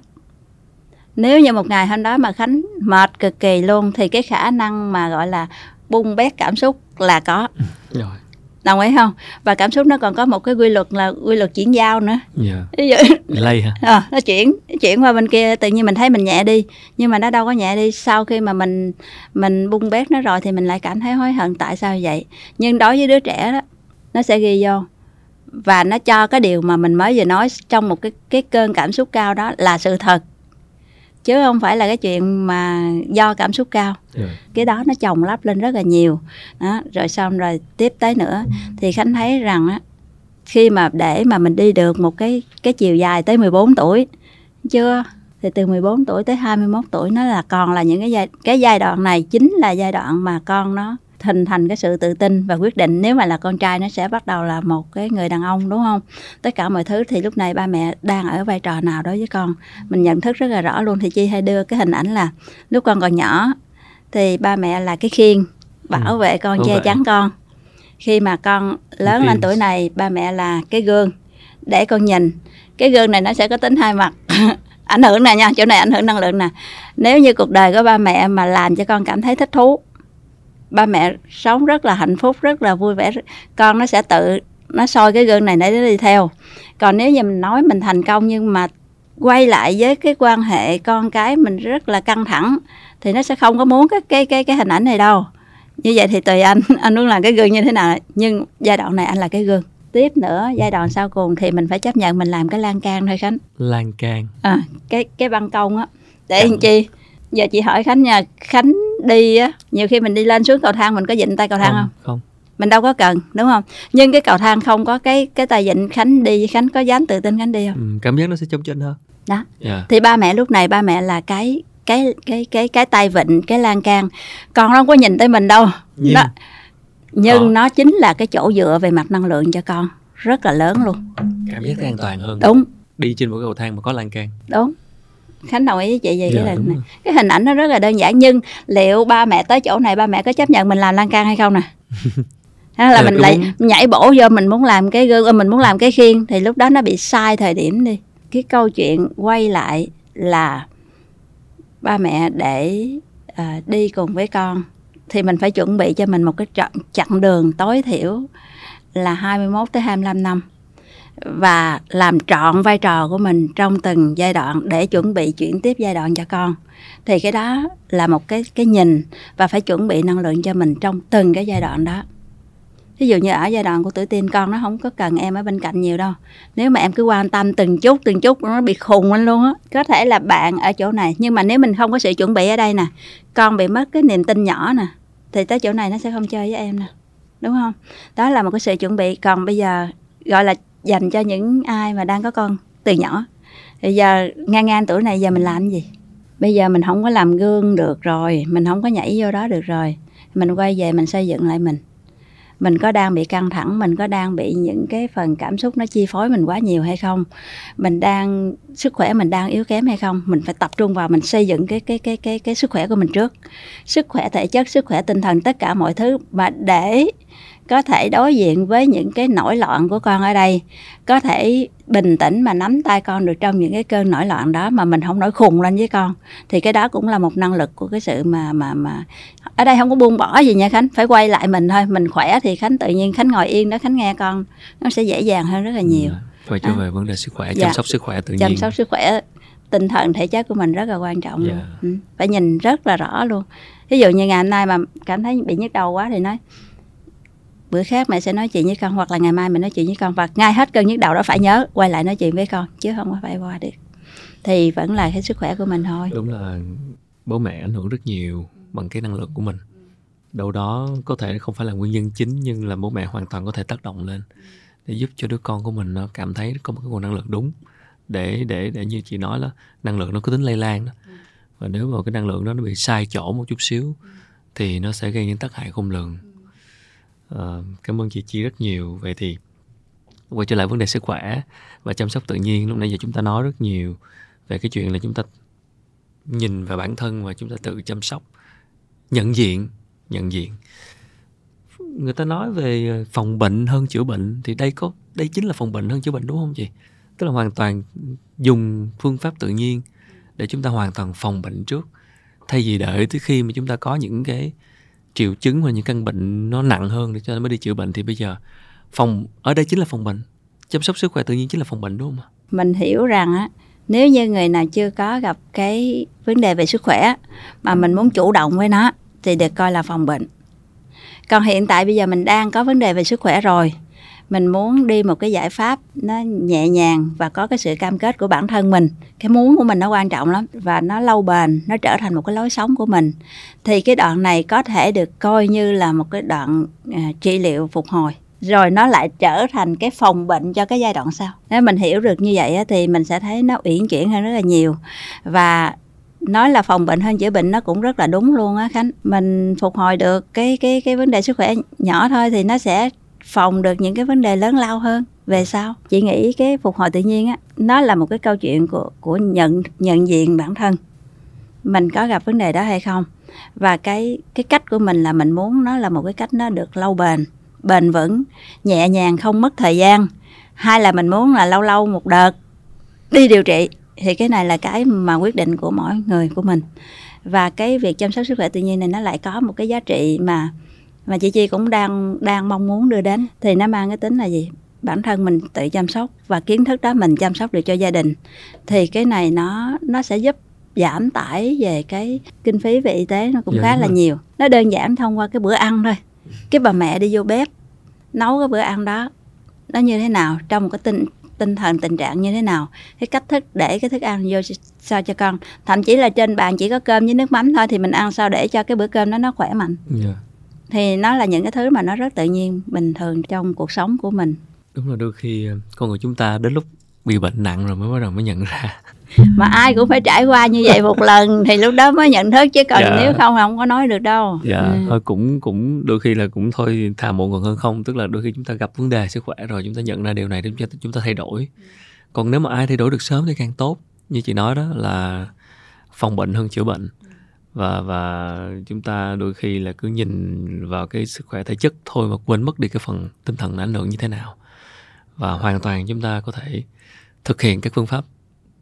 Nếu như một ngày hôm đó mà khánh mệt cực kỳ luôn thì cái khả năng mà gọi là bung bét cảm xúc là có. Rồi. Đồng ý không? Và cảm xúc nó còn có một cái quy luật là quy luật chuyển giao nữa. Dạ. Ví dụ lây hả? À, nó chuyển nó chuyển qua bên kia tự nhiên mình thấy mình nhẹ đi nhưng mà nó đâu có nhẹ đi. Sau khi mà mình mình bung bét nó rồi thì mình lại cảm thấy hối hận tại sao vậy. Nhưng đối với đứa trẻ đó nó sẽ ghi vô và nó cho cái điều mà mình mới vừa nói trong một cái cái cơn cảm xúc cao đó là sự thật. Chứ không phải là cái chuyện mà do cảm xúc cao. Rồi. cái đó nó chồng lắp lên rất là nhiều. Đó rồi xong rồi tiếp tới nữa thì khánh thấy rằng á khi mà để mà mình đi được một cái cái chiều dài tới 14 tuổi chưa? Thì từ 14 tuổi tới 21 tuổi nó là còn là những cái giai cái giai đoạn này chính là giai đoạn mà con nó hình thành cái sự tự tin và quyết định. Nếu mà là con trai nó sẽ bắt đầu là một cái người đàn ông đúng không? Tất cả mọi thứ thì lúc này ba mẹ đang ở vai trò nào đối với con? Mình nhận thức rất là rõ luôn. Thì chi hay đưa cái hình ảnh là lúc con còn nhỏ thì ba mẹ là cái khiên bảo vệ con che chắn con. Khi mà con lớn lên tuổi này ba mẹ là cái gương để con nhìn. Cái gương này nó sẽ có tính hai mặt. Ảnh hưởng nè nha chỗ này ảnh hưởng năng lượng nè. Nếu như cuộc đời của ba mẹ mà làm cho con cảm thấy thích thú ba mẹ sống rất là hạnh phúc rất là vui vẻ. Con nó sẽ tự nó soi cái gương này để nó đi theo. Còn nếu như mình nói mình thành công nhưng mà quay lại với cái quan hệ con cái mình rất là căng thẳng thì nó sẽ không có muốn cái cái cái cái hình ảnh này đâu. Như vậy thì tùy anh anh muốn làm cái gương như thế nào. Nhưng giai đoạn này anh là cái gương. Tiếp nữa giai đoạn sau cùng thì mình phải chấp nhận mình làm cái lan can thôi khánh. Lan can. À, cái cái băng công á. Để Dạ. làm chi giờ chị hỏi khánh nha. Khánh đi á nhiều khi mình đi lên xuống cầu thang mình có dịnh tay cầu thang không không? mình đâu có cần đúng không? Nhưng cái cầu thang không có cái cái tay dịnh khánh đi khánh có dám tự tin khánh đi không? Ừ, cảm giác nó sẽ chống chênh hơn. Đó. Dạ. Thì ba mẹ lúc này ba mẹ là cái cái cái cái cái tay vịn cái lan can. Còn nó không có nhìn tới mình đâu. Nhưng- nó, nhưng Ờ. nó chính là cái chỗ dựa về mặt năng lượng cho con. Rất là lớn luôn. Cảm giác an toàn hơn. Đúng. Đi trên một cái cầu thang mà có lan can. Đúng khánh đồng ý với chị về Dạ, cái hình này. cái hình ảnh nó rất là đơn giản nhưng liệu ba mẹ tới chỗ này ba mẹ có chấp nhận mình làm lan can hay không nè? Hay là Ờ, mình lại nhảy bổ vô mình muốn làm cái gương ờ, mình muốn làm cái khiên thì lúc đó nó bị sai thời điểm đi. Cái câu chuyện quay lại là ba mẹ để à, đi cùng với con thì mình phải chuẩn bị cho mình một cái chặng, chặng đường tối thiểu là 21 tới 25 năm và làm trọn vai trò của mình trong từng giai đoạn để chuẩn bị chuyển tiếp giai đoạn cho con. Thì cái đó là một cái cái nhìn và phải chuẩn bị năng lượng cho mình trong từng cái giai đoạn đó. Ví dụ như ở giai đoạn của tuổi teen, con nó không có cần em ở bên cạnh nhiều đâu. Nếu mà em cứ quan tâm từng chút từng chút, nó bị khùng lên luôn á. Có thể là bạn ở chỗ này, nhưng mà nếu mình không có sự chuẩn bị ở đây nè, con bị mất cái niềm tin nhỏ nè, thì tới chỗ này nó sẽ không chơi với em nè. Đúng không? Đó là một cái sự chuẩn bị. Còn bây giờ, gọi là dành cho những ai mà đang có con từ nhỏ. Thì giờ ngang ngang tuổi này giờ mình làm gì? Bây giờ mình không có làm gương được rồi, mình không có nhảy vô đó được rồi. Mình quay về mình xây dựng lại mình. Mình có đang bị căng thẳng, mình có đang bị những cái phần cảm xúc nó chi phối mình quá nhiều hay không? Mình đang, sức khỏe mình đang yếu kém hay không? Mình phải tập trung vào mình xây dựng cái cái cái cái cái sức khỏe của mình trước. Sức khỏe thể chất, sức khỏe tinh thần, tất cả mọi thứ mà để có thể đối diện với những cái nổi loạn của con ở đây. Có thể bình tĩnh mà nắm tay con được trong những cái cơn nổi loạn đó mà mình không nổi khùng lên với con. Thì cái đó cũng là một năng lực của cái sự mà mà mà ở đây không có buông bỏ gì nha khánh phải quay lại mình thôi. Mình khỏe thì khánh tự nhiên khánh ngồi yên đó khánh nghe con nó sẽ dễ dàng hơn rất là nhiều. Ừ, phải trở về vấn đề sức khỏe Dạ. chăm sóc sức khỏe tự chăm nhiên. sóc sức khỏe tinh thần thể chất của mình rất là quan trọng luôn. Dạ. ừ. phải nhìn rất là rõ luôn. Ví dụ như ngày hôm nay mà cảm thấy bị nhức đầu quá thì nói bữa khác mẹ sẽ nói chuyện với con, hoặc là ngày mai mình nói chuyện với con, và ngay hết cơn nhức đầu đó phải nhớ quay lại nói chuyện với con, chứ không có phải qua được. Thì vẫn là cái sức khỏe của mình thôi. Đúng là bố mẹ ảnh hưởng rất nhiều bằng cái năng lượng của mình. Đâu đó có thể không phải là nguyên nhân chính, nhưng là bố mẹ hoàn toàn có thể tác động lên để giúp cho đứa con của mình nó cảm thấy có một cái nguồn năng lượng đúng. Để để để như chị nói là năng lượng nó có tính lây lan đó. Và nếu mà cái năng lượng đó nó bị sai chỗ một chút xíu, thì nó sẽ gây những tác hại khôn lường. Ờ, cảm ơn chị chi rất nhiều. Vậy thì quay trở lại vấn đề sức khỏe và chăm sóc tự nhiên, lúc nãy giờ chúng ta nói rất nhiều về cái chuyện là chúng ta nhìn vào bản thân và chúng ta tự chăm sóc, nhận diện nhận diện. Người ta nói về ờ, phòng bệnh hơn chữa bệnh, thì đây có, đây chính là phòng bệnh hơn chữa bệnh đúng không chị? Tức là hoàn toàn dùng phương pháp tự nhiên để chúng ta hoàn toàn phòng bệnh trước. Thay vì đợi tới khi mà chúng ta có những cái triệu chứng hoặc những căn bệnh nó nặng hơn để cho nó mới đi chữa bệnh thì bây giờ phòng, ở đây chính là phòng bệnh, chăm sóc sức khỏe tự nhiên chính là phòng bệnh đúng không ạ? Mình hiểu rằng á, nếu như người nào chưa có gặp cái vấn đề về sức khỏe mà mình muốn chủ động với nó, thì được coi là phòng bệnh. Còn hiện tại bây giờ mình đang có vấn đề về sức khỏe rồi mình muốn đi một cái giải pháp nó nhẹ nhàng và có cái sự cam kết của bản thân mình. Cái muốn của mình nó quan trọng lắm và nó lâu bền nó trở thành một cái lối sống của mình. Thì cái đoạn này có thể được coi như là một cái đoạn uh, trị liệu phục hồi. Rồi nó lại trở thành cái phòng bệnh cho cái giai đoạn sau. Nếu mình hiểu được như vậy thì mình sẽ thấy nó uyển chuyển hơn rất là nhiều. Và nói là phòng bệnh hơn chữa bệnh nó cũng rất là đúng luôn á khánh. Mình phục hồi được cái cái cái vấn đề sức khỏe nhỏ thôi thì nó sẽ phòng được những cái vấn đề lớn lao hơn. Về sau, chị nghĩ cái phục hồi tự nhiên á, nó là một cái câu chuyện của của nhận nhận diện bản thân. Mình có gặp vấn đề đó hay không? Và cái cái cách của mình là mình muốn nó là một cái cách nó được lâu bền bền vững, nhẹ nhàng, không mất thời gian. Hay là mình muốn là lâu lâu một đợt đi điều trị. Thì cái này là cái mà quyết định của mỗi người của mình. Và cái việc chăm sóc sức khỏe tự nhiên này nó lại có một cái giá trị mà mà chị chi cũng đang đang mong muốn đưa đến. Thì nó mang cái tính là gì? Bản thân mình tự chăm sóc và kiến thức đó mình chăm sóc được cho gia đình. Thì cái này nó nó sẽ giúp giảm tải về cái kinh phí về y tế nó cũng dạ, khá là nhiều. Nó đơn giản thông qua cái bữa ăn thôi. Cái bà mẹ đi vô bếp nấu cái bữa ăn đó nó như thế nào? Trong một cái tinh tinh thần tình trạng như thế nào? Cái cách thức để cái thức ăn vô sao cho con? Thậm chí là trên bàn chỉ có cơm với nước mắm thôi thì mình ăn sao để cho cái bữa cơm đó nó khỏe mạnh. Yeah. Thì nó là những cái thứ mà nó rất tự nhiên bình thường trong cuộc sống của mình. Đúng là đôi khi ờ, con người chúng ta đến lúc bị bệnh nặng rồi mới bắt đầu mới nhận ra. Mà ai cũng phải trải qua như vậy một lần thì lúc đó mới nhận thức chứ còn dạ. nếu không không có nói được đâu. Dạ ừ. thôi cũng cũng đôi khi là cũng thôi thà muộn còn hơn không tức là đôi khi chúng ta gặp vấn đề sức khỏe rồi chúng ta nhận ra điều này để chúng ta, chúng ta thay đổi. Còn nếu mà ai thay đổi được sớm thì càng tốt. Như chị nói đó là phòng bệnh hơn chữa bệnh và và chúng ta đôi khi là cứ nhìn vào cái sức khỏe thể chất thôi mà quên mất đi cái phần tinh thần ảnh hưởng như thế nào. Và hoàn toàn chúng ta có thể thực hiện các phương pháp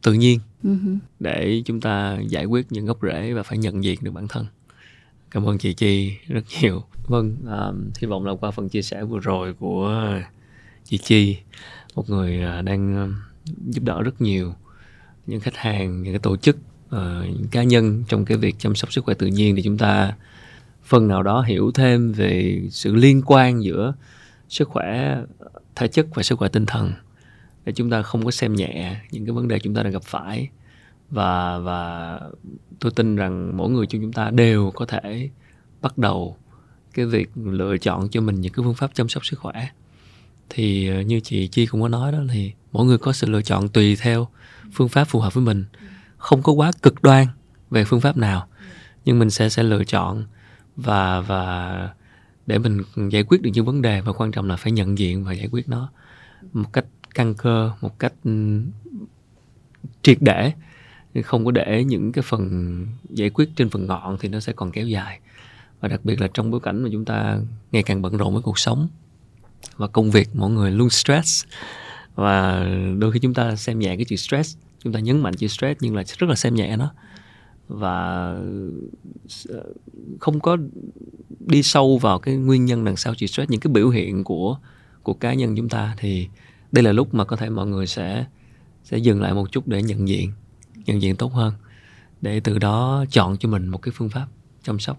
tự nhiên uh-huh. để chúng ta giải quyết những gốc rễ và phải nhận diện được bản thân. Cảm ơn chị chi rất nhiều. Vâng uh, hy vọng là qua phần chia sẻ vừa rồi của chị chi một người uh, đang uh, giúp đỡ rất nhiều những khách hàng những cái tổ chức uh, cá nhân trong cái việc chăm sóc sức khỏe tự nhiên thì chúng ta phần nào đó hiểu thêm về sự liên quan giữa sức khỏe thể chất và sức khỏe tinh thần. Để chúng ta không có xem nhẹ những cái vấn đề chúng ta đang gặp phải. Và và tôi tin rằng mỗi người trong chúng ta đều có thể bắt đầu cái việc lựa chọn cho mình những cái phương pháp chăm sóc sức khỏe. Thì ờ, như chị chi cũng có nói đó thì mỗi người có sự lựa chọn tùy theo phương pháp phù hợp với mình không có quá cực đoan về phương pháp nào, nhưng mình sẽ sẽ lựa chọn và và để mình giải quyết được những vấn đề và quan trọng là phải nhận diện và giải quyết nó một cách căn cơ, một cách ừ, triệt để. Không có để những cái phần giải quyết trên phần ngọn thì nó sẽ còn kéo dài. Và đặc biệt là trong bối cảnh mà chúng ta ngày càng bận rộn với cuộc sống và công việc mọi người luôn stress. Và đôi khi chúng ta xem nhẹ cái chữ stress chúng ta nhấn mạnh chữ stress nhưng là rất là xem nhẹ nó. Và ờ, không có đi sâu vào cái nguyên nhân đằng sau chữ stress, những cái biểu hiện của của cá nhân chúng ta. Thì đây là lúc mà có thể mọi người sẽ sẽ dừng lại một chút để nhận diện nhận diện tốt hơn. Để từ đó chọn cho mình một cái phương pháp chăm sóc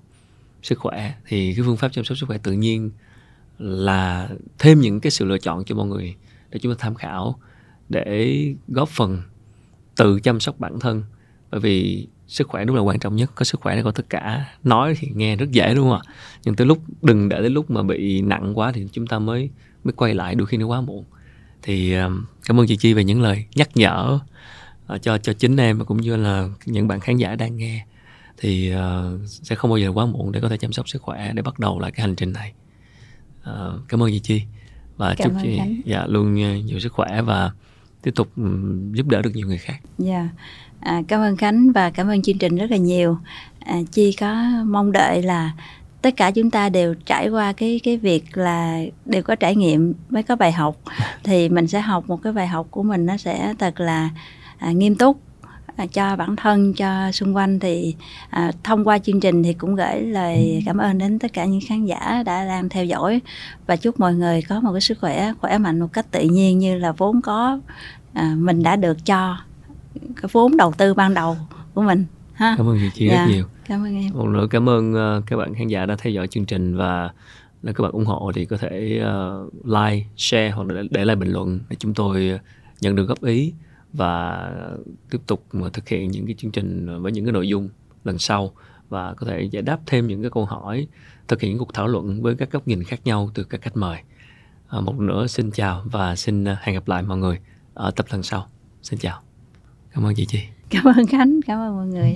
sức khỏe. Thì cái phương pháp chăm sóc sức khỏe tự nhiên là thêm những cái sự lựa chọn cho mọi người để chúng ta tham khảo, để góp phần tự chăm sóc bản thân. Bởi vì sức khỏe đúng là quan trọng nhất có sức khỏe để có tất cả. Nói thì nghe rất dễ đúng không ạ? Nhưng tới lúc đừng để đến lúc mà bị nặng quá thì chúng ta mới mới quay lại đôi khi nó quá muộn. Thì um, cảm ơn chị chi về những lời nhắc nhở uh, cho cho chính em và cũng như là những bạn khán giả đang nghe. Thì uh, sẽ không bao giờ quá muộn để có thể chăm sóc sức khỏe để bắt đầu lại cái hành trình này. Uh, cảm ơn chị chi và cảm chúc chị dạ luôn nhiều sức khỏe và tiếp tục giúp đỡ được nhiều người khác. Dạ, yeah. à, cảm ơn Khánh và cảm ơn chương trình rất là nhiều. À, Chi có mong đợi là tất cả chúng ta đều trải qua cái cái việc là đều có trải nghiệm mới có bài học thì mình sẽ học một cái bài học của mình nó sẽ thật là à, nghiêm túc cho bản thân cho xung quanh thì à, thông qua chương trình thì cũng gửi lời cảm ơn đến tất cả những khán giả đã đang theo dõi. Và chúc mọi người có một cái sức khỏe khỏe mạnh một cách tự nhiên như là vốn có à, mình đã được cho cái vốn đầu tư ban đầu của mình ha. Cảm ơn chị chi dạ, rất nhiều. cảm ơn em. Một nữa cảm ơn uh, các bạn khán giả đã theo dõi chương trình và nếu các bạn ủng hộ thì có thể uh, like share hoặc là để lại bình luận để chúng tôi nhận được góp ý và tiếp tục mà thực hiện những cái chương trình với những cái nội dung lần sau và có thể giải đáp thêm những cái câu hỏi thực hiện cuộc thảo luận với các góc nhìn khác nhau từ các khách mời. À, một lần nữa xin chào và xin à, hẹn gặp lại mọi người ở tập lần sau. Xin chào. Cảm ơn chị chị cảm ơn khánh cảm ơn mọi người.